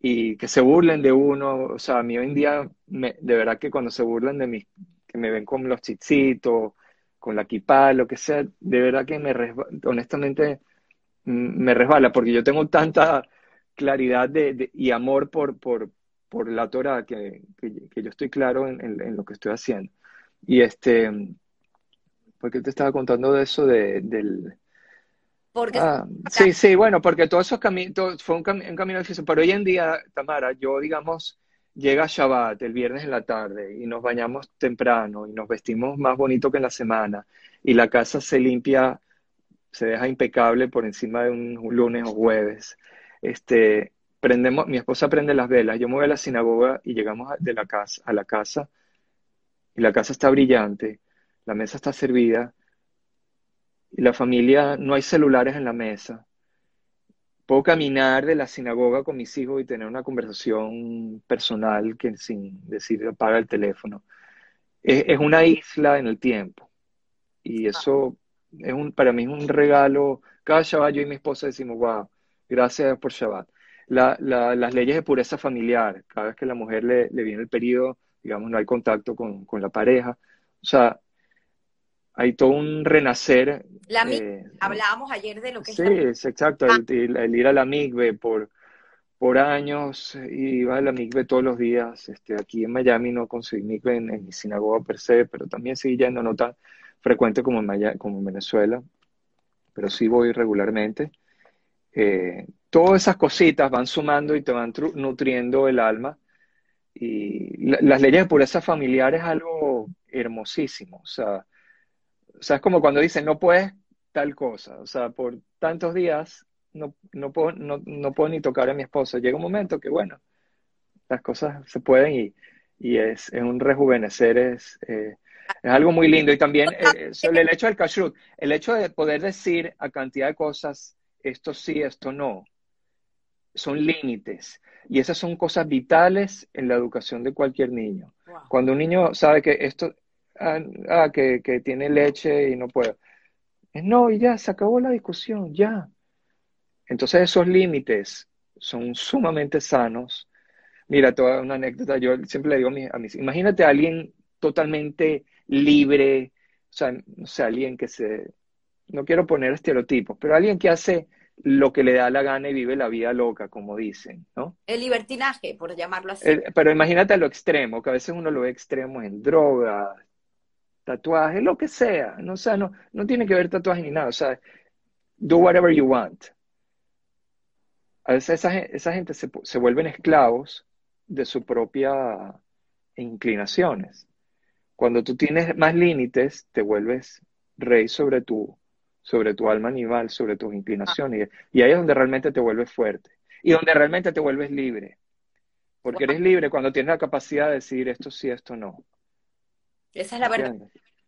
y que se burlen de uno, o sea, a mí hoy en día, de verdad que cuando se burlan de mí, que me ven con los chitzitos, con la kippah, lo que sea, de verdad que me honestamente mm, me resbala, porque yo tengo tanta claridad de, y amor por, por, por la Torah que, que, yo estoy claro en, en, lo que estoy haciendo. Y este, porque te estaba contando de eso de, del... Porque ah, sí, sí, bueno, porque todos esos caminos, fue un, un, camino difícil, pero hoy en día, Tamara, yo digamos, llega Shabbat el viernes en la tarde y nos bañamos temprano y nos vestimos más bonito que en la semana y la casa se limpia, se deja impecable por encima de un lunes o jueves este, prendemos, mi esposa prende las velas, yo me voy a la sinagoga y llegamos de la casa, a la casa y la casa está brillante, la mesa está servida y la familia, no hay celulares en la mesa. Puedo caminar de la sinagoga con mis hijos y tener una conversación personal que sin decir apaga el teléfono. Es, una isla en el tiempo y eso es un, para mí es un regalo. Cada Shabbat yo y mi esposa decimos, wow, Gracias por Shabbat. las leyes de pureza familiar, cada vez que la mujer le, viene el periodo, digamos, no hay contacto con, la pareja. O sea, hay todo un renacer. La eh, hablábamos ayer de lo que sí, es. exacto, el, ir a la migbe por, por años, iba a la migbe todos los días. Este, aquí en Miami no conseguí migbe en, mi sinagoga per se, pero también seguí yendo, no tan frecuente como en, como en Venezuela, pero sí voy regularmente. Eh, todas esas cositas van sumando y te van nutriendo el alma. Y las leyes de pureza familiar es algo hermosísimo. O sea, o sea, es como cuando dicen, no puedes tal cosa. O sea, por tantos días no, no, puedo, no, no puedo ni tocar a mi esposa. Llega un momento que, bueno, las cosas se pueden y, y es, es, un rejuvenecer, es, eh, es algo muy lindo. Y también eh, el hecho del kashrut, el hecho de poder decir a cantidad de cosas esto sí, esto no. Son límites. Y esas son cosas vitales en la educación de cualquier niño. Cuando un niño sabe que esto, ah, ah que, tiene leche y no puede. No, y ya, se acabó la discusión, ya. Entonces esos límites son sumamente sanos. Mira, toda una anécdota, yo siempre le digo a mis, imagínate a alguien totalmente libre, o sea, no sé, alguien que se, no quiero poner estereotipos, pero alguien que hace lo que le da la gana y vive la vida loca, como dicen, ¿no? El libertinaje, por llamarlo así. pero imagínate lo extremo, que a veces uno lo ve extremo en drogas, tatuajes, lo que sea, no, o sea, no, no tiene que ver tatuajes ni nada, o sea, do whatever you want. A veces esa, esa gente se, se vuelven esclavos de su propia inclinaciones. Cuando tú tienes más límites, te vuelves rey sobre tu sobre tu alma animal, sobre tus inclinaciones. Y ahí es donde realmente te vuelves fuerte y donde realmente te vuelves libre. Porque eres libre cuando tienes la capacidad de decir esto sí, esto no. Esa es la verdad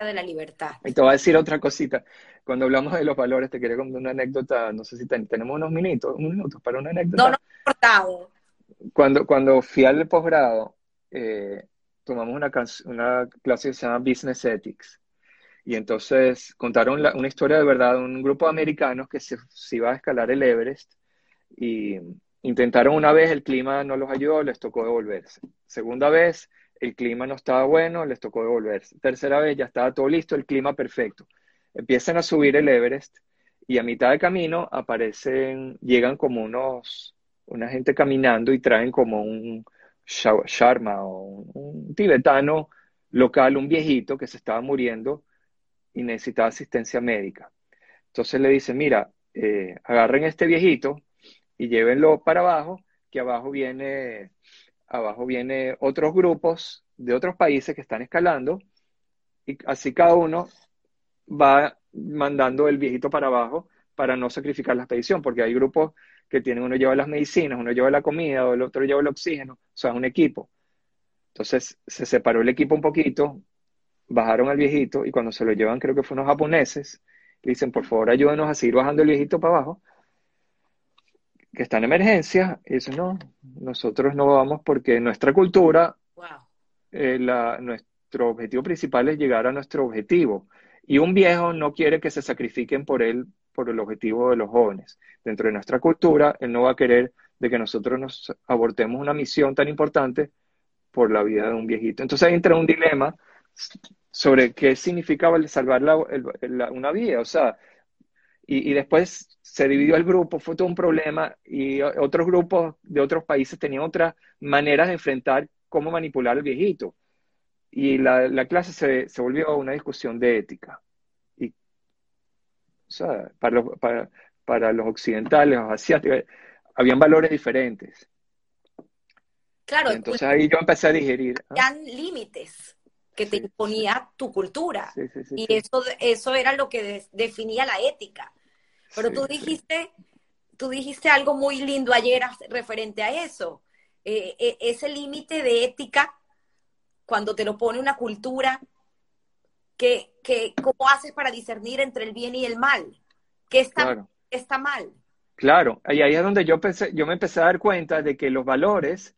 de la libertad. Y te voy a decir otra cosita. Cuando hablamos de los valores, te quería contar una anécdota, no sé si tenemos unos minutos, unos minutos para una anécdota. No, no importado. Cuando, cuando fui al posgrado, eh, tomamos una, una clase que se llama Business Ethics. Y entonces contaron una historia de verdad de un grupo de americanos que se, iba a escalar el Everest y intentaron una vez, el clima no los ayudó, les tocó devolverse. Segunda vez, el clima no estaba bueno, les tocó devolverse. Tercera vez, ya estaba todo listo, el clima perfecto. Empiezan a subir el Everest y a mitad de camino aparecen, llegan como unos, una gente caminando y traen como un Sharma o un tibetano local un viejito que se estaba muriendo y necesitaba asistencia médica. Entonces le dice, mira, eh, agarren este viejito y llévenlo para abajo, que abajo viene, abajo viene otros grupos de otros países que están escalando, y así cada uno va mandando el viejito para abajo para no sacrificar la expedición, porque hay grupos que tienen, uno lleva las medicinas, uno lleva la comida, el otro lleva el oxígeno, o sea, es un equipo. Entonces se separó el equipo un poquito, bajaron al viejito y cuando se lo llevan, creo que fue unos japoneses, dicen, por favor, ayúdenos a seguir bajando el viejito para abajo, que está en emergencia. Y dicen, no, nosotros no vamos porque nuestra cultura, eh, nuestro objetivo principal es llegar a nuestro objetivo. Y un viejo no quiere que se sacrifiquen por él, por el objetivo de los jóvenes. Dentro de nuestra cultura, él no va a querer de que nosotros nos abortemos una misión tan importante por la vida de un viejito. Entonces ahí entra un dilema sobre qué significaba el salvar una vida, o sea, y, después se dividió el grupo, fue todo un problema y otros grupos de otros países tenían otras maneras de enfrentar cómo manipular al viejito. Y la, clase se, se, volvió una discusión de ética. Y, o sea, para los, para, para los occidentales, los asiáticos, habían valores diferentes. Claro. entonces ahí yo empecé a digerir. ¿ah? límites que te imponía tu cultura. y eso, eso era lo que definía la ética. Pero tú dijiste, tú dijiste algo muy lindo ayer referente a eso. Eh, eh, ese límite de ética, cuando te lo pone una cultura, que, que, ¿cómo haces para discernir entre el bien y el mal? ¿Qué está, está mal? Claro, y ahí es donde yo, yo me empecé a dar cuenta de que los valores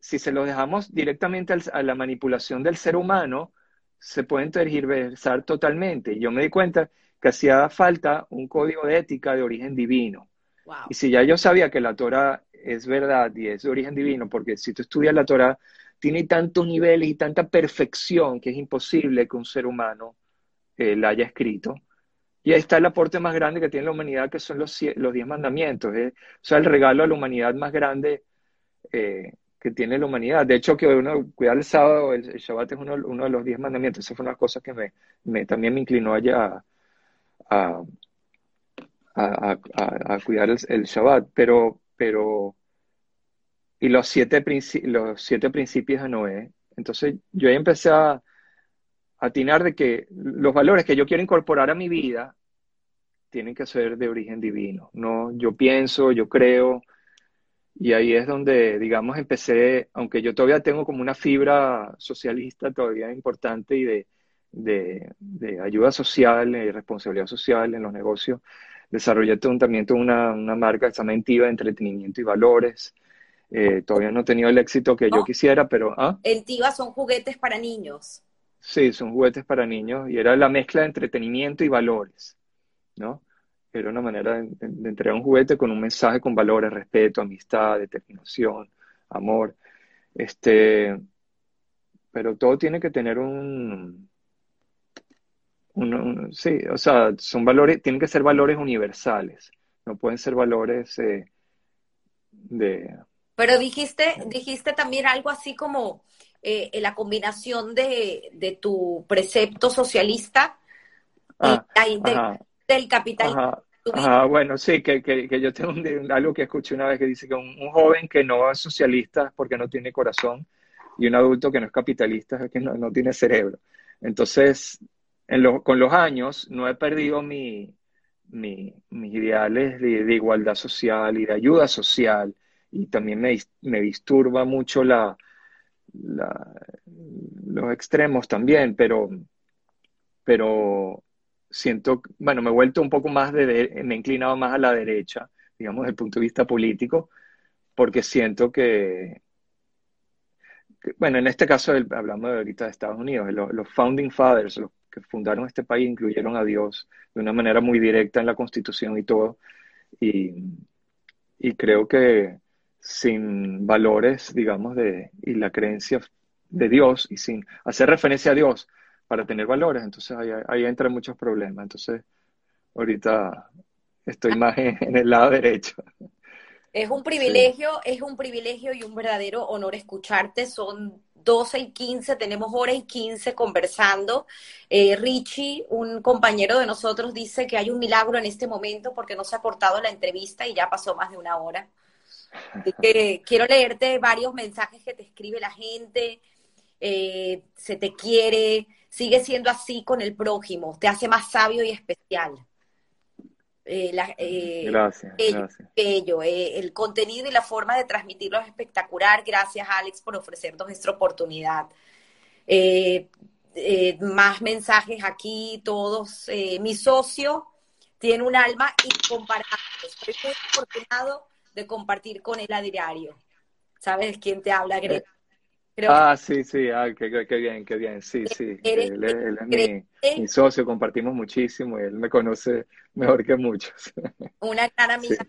si se los dejamos directamente a la manipulación del ser humano, se pueden tergiversar totalmente. Yo me di cuenta que hacía falta un código de ética de origen divino. Y si ya yo sabía que la Torah es verdad y es de origen divino, porque si tú estudias la Torah, tiene tantos niveles y tanta perfección que es imposible que un ser humano eh, la haya escrito. Y ahí está el aporte más grande que tiene la humanidad, que son los, los diez mandamientos. ¿eh? O sea, el regalo a la humanidad más grande eh, que tiene la humanidad. De hecho, que uno cuidar el sábado, el, Shabbat es uno, de los diez mandamientos. Esa fue una cosa que me, también me inclinó allá a, cuidar el, el, Shabbat. Pero, pero, y los siete, los siete principios de Noé. Entonces, yo ahí empecé a atinar de que los valores que yo quiero incorporar a mi vida tienen que ser de origen divino. No, yo pienso, yo creo, y ahí es donde, digamos, empecé, aunque yo todavía tengo como una fibra socialista todavía importante y de, de, ayuda social y responsabilidad social en los negocios, desarrollé también una, una marca examentiva de entretenimiento y valores. Eh, todavía no he tenido el éxito que yo quisiera, pero... ¿ah? El TIVA son juguetes para niños. Sí, son juguetes para niños y era la mezcla de entretenimiento y valores, ¿no? Era una manera de, entregar un juguete con un mensaje con valores, respeto, amistad, determinación, amor. Este, pero todo tiene que tener un, sí, o sea, son valores, tienen que ser valores universales, no pueden ser valores eh, de... Pero dijiste, dijiste también algo así como eh, la combinación de, tu precepto socialista y ah, del capital. Ajá, bueno, sí, que, que, yo tengo algo que escuché una vez que dice que un, joven que no es socialista porque no tiene corazón y un adulto que no es capitalista es que no, tiene cerebro. Entonces, en con los años no he perdido mi, mis ideales de, igualdad social y de ayuda social y también me, me disturba mucho la, la, los extremos también, pero, pero siento, bueno, me he vuelto un poco más de, me he inclinado más a la derecha, digamos, desde el punto de vista político, porque siento que, bueno, en este caso hablamos de ahorita de Estados Unidos, los, founding fathers, los que fundaron este país, incluyeron a Dios de una manera muy directa en la Constitución y todo, y, y creo que sin valores, digamos, de, y la creencia de Dios, y sin hacer referencia a Dios, para tener valores, entonces ahí, ahí entran muchos problemas. Entonces, ahorita estoy más en, el lado derecho. Es un privilegio, es un privilegio y un verdadero honor escucharte. Son 12 y 15, tenemos hora y 15 conversando. Eh, Richie, un compañero de nosotros, dice que hay un milagro en este momento porque no se ha cortado la entrevista y ya pasó más de una hora. quiero leerte varios mensajes que te escribe la gente. Eh, se te quiere, sigue siendo así con el prójimo, te hace más sabio y especial. Eh, eh, gracias, bello, el contenido y la forma de transmitirlo es espectacular. Gracias, Alex, por ofrecernos esta oportunidad. más mensajes aquí, todos. mi socio tiene un alma incomparable. Estoy muy afortunado de compartir con él a diario. ¿Sabes quién te habla, Greg? Ah, sí, sí, ah, qué, bien, qué bien, sí, sí. él, es mi, socio, compartimos muchísimo y él me conoce mejor que muchos. Una gran amiga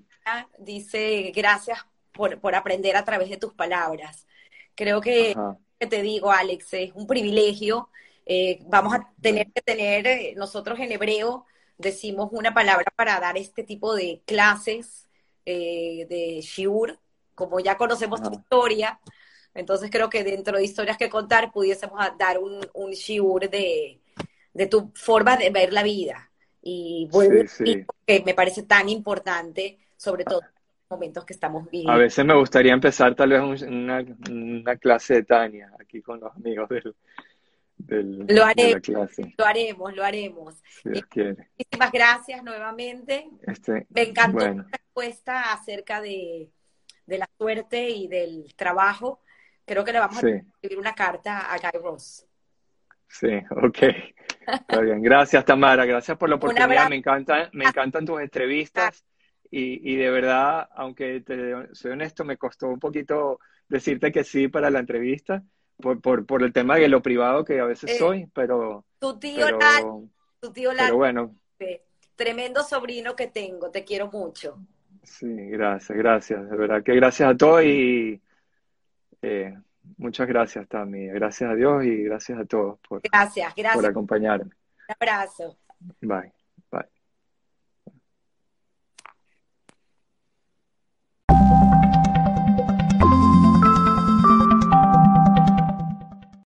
dice, gracias por, por, aprender a través de tus palabras. Creo que, que te digo, Alex, es un privilegio. Eh, vamos a tener que tener, eh, nosotros en hebreo decimos una palabra para dar este tipo de clases eh, de shiur, como ya conocemos tu historia, entonces creo que dentro de historias que contar pudiésemos dar un, un shiur de, tu forma de ver la vida. Y bueno, que me parece tan importante, sobre todo en los momentos que estamos viviendo. A veces me gustaría empezar tal vez una, una clase de Tania aquí con los amigos del, lo haremos, lo haremos, lo haremos. muchísimas gracias nuevamente. Este, Me encantó la respuesta acerca de, la suerte y del trabajo. Creo que le vamos a escribir una carta a Guy Ross. Sí, ok. Está bien. Gracias, Tamara. Gracias por la oportunidad. Me encantan, me encantan tus entrevistas. Y, y, de verdad, aunque te soy honesto, me costó un poquito decirte que sí para la entrevista por, por, por, el tema de lo privado que a veces eh, soy, pero... Tu tío pero, tu tío pero bueno. Tremendo sobrino que tengo, te quiero mucho. Sí, gracias, gracias, de verdad que gracias a todos y eh, muchas gracias también, gracias a Dios y gracias a todos por, gracias, gracias. por acompañarme. Un abrazo. Bye.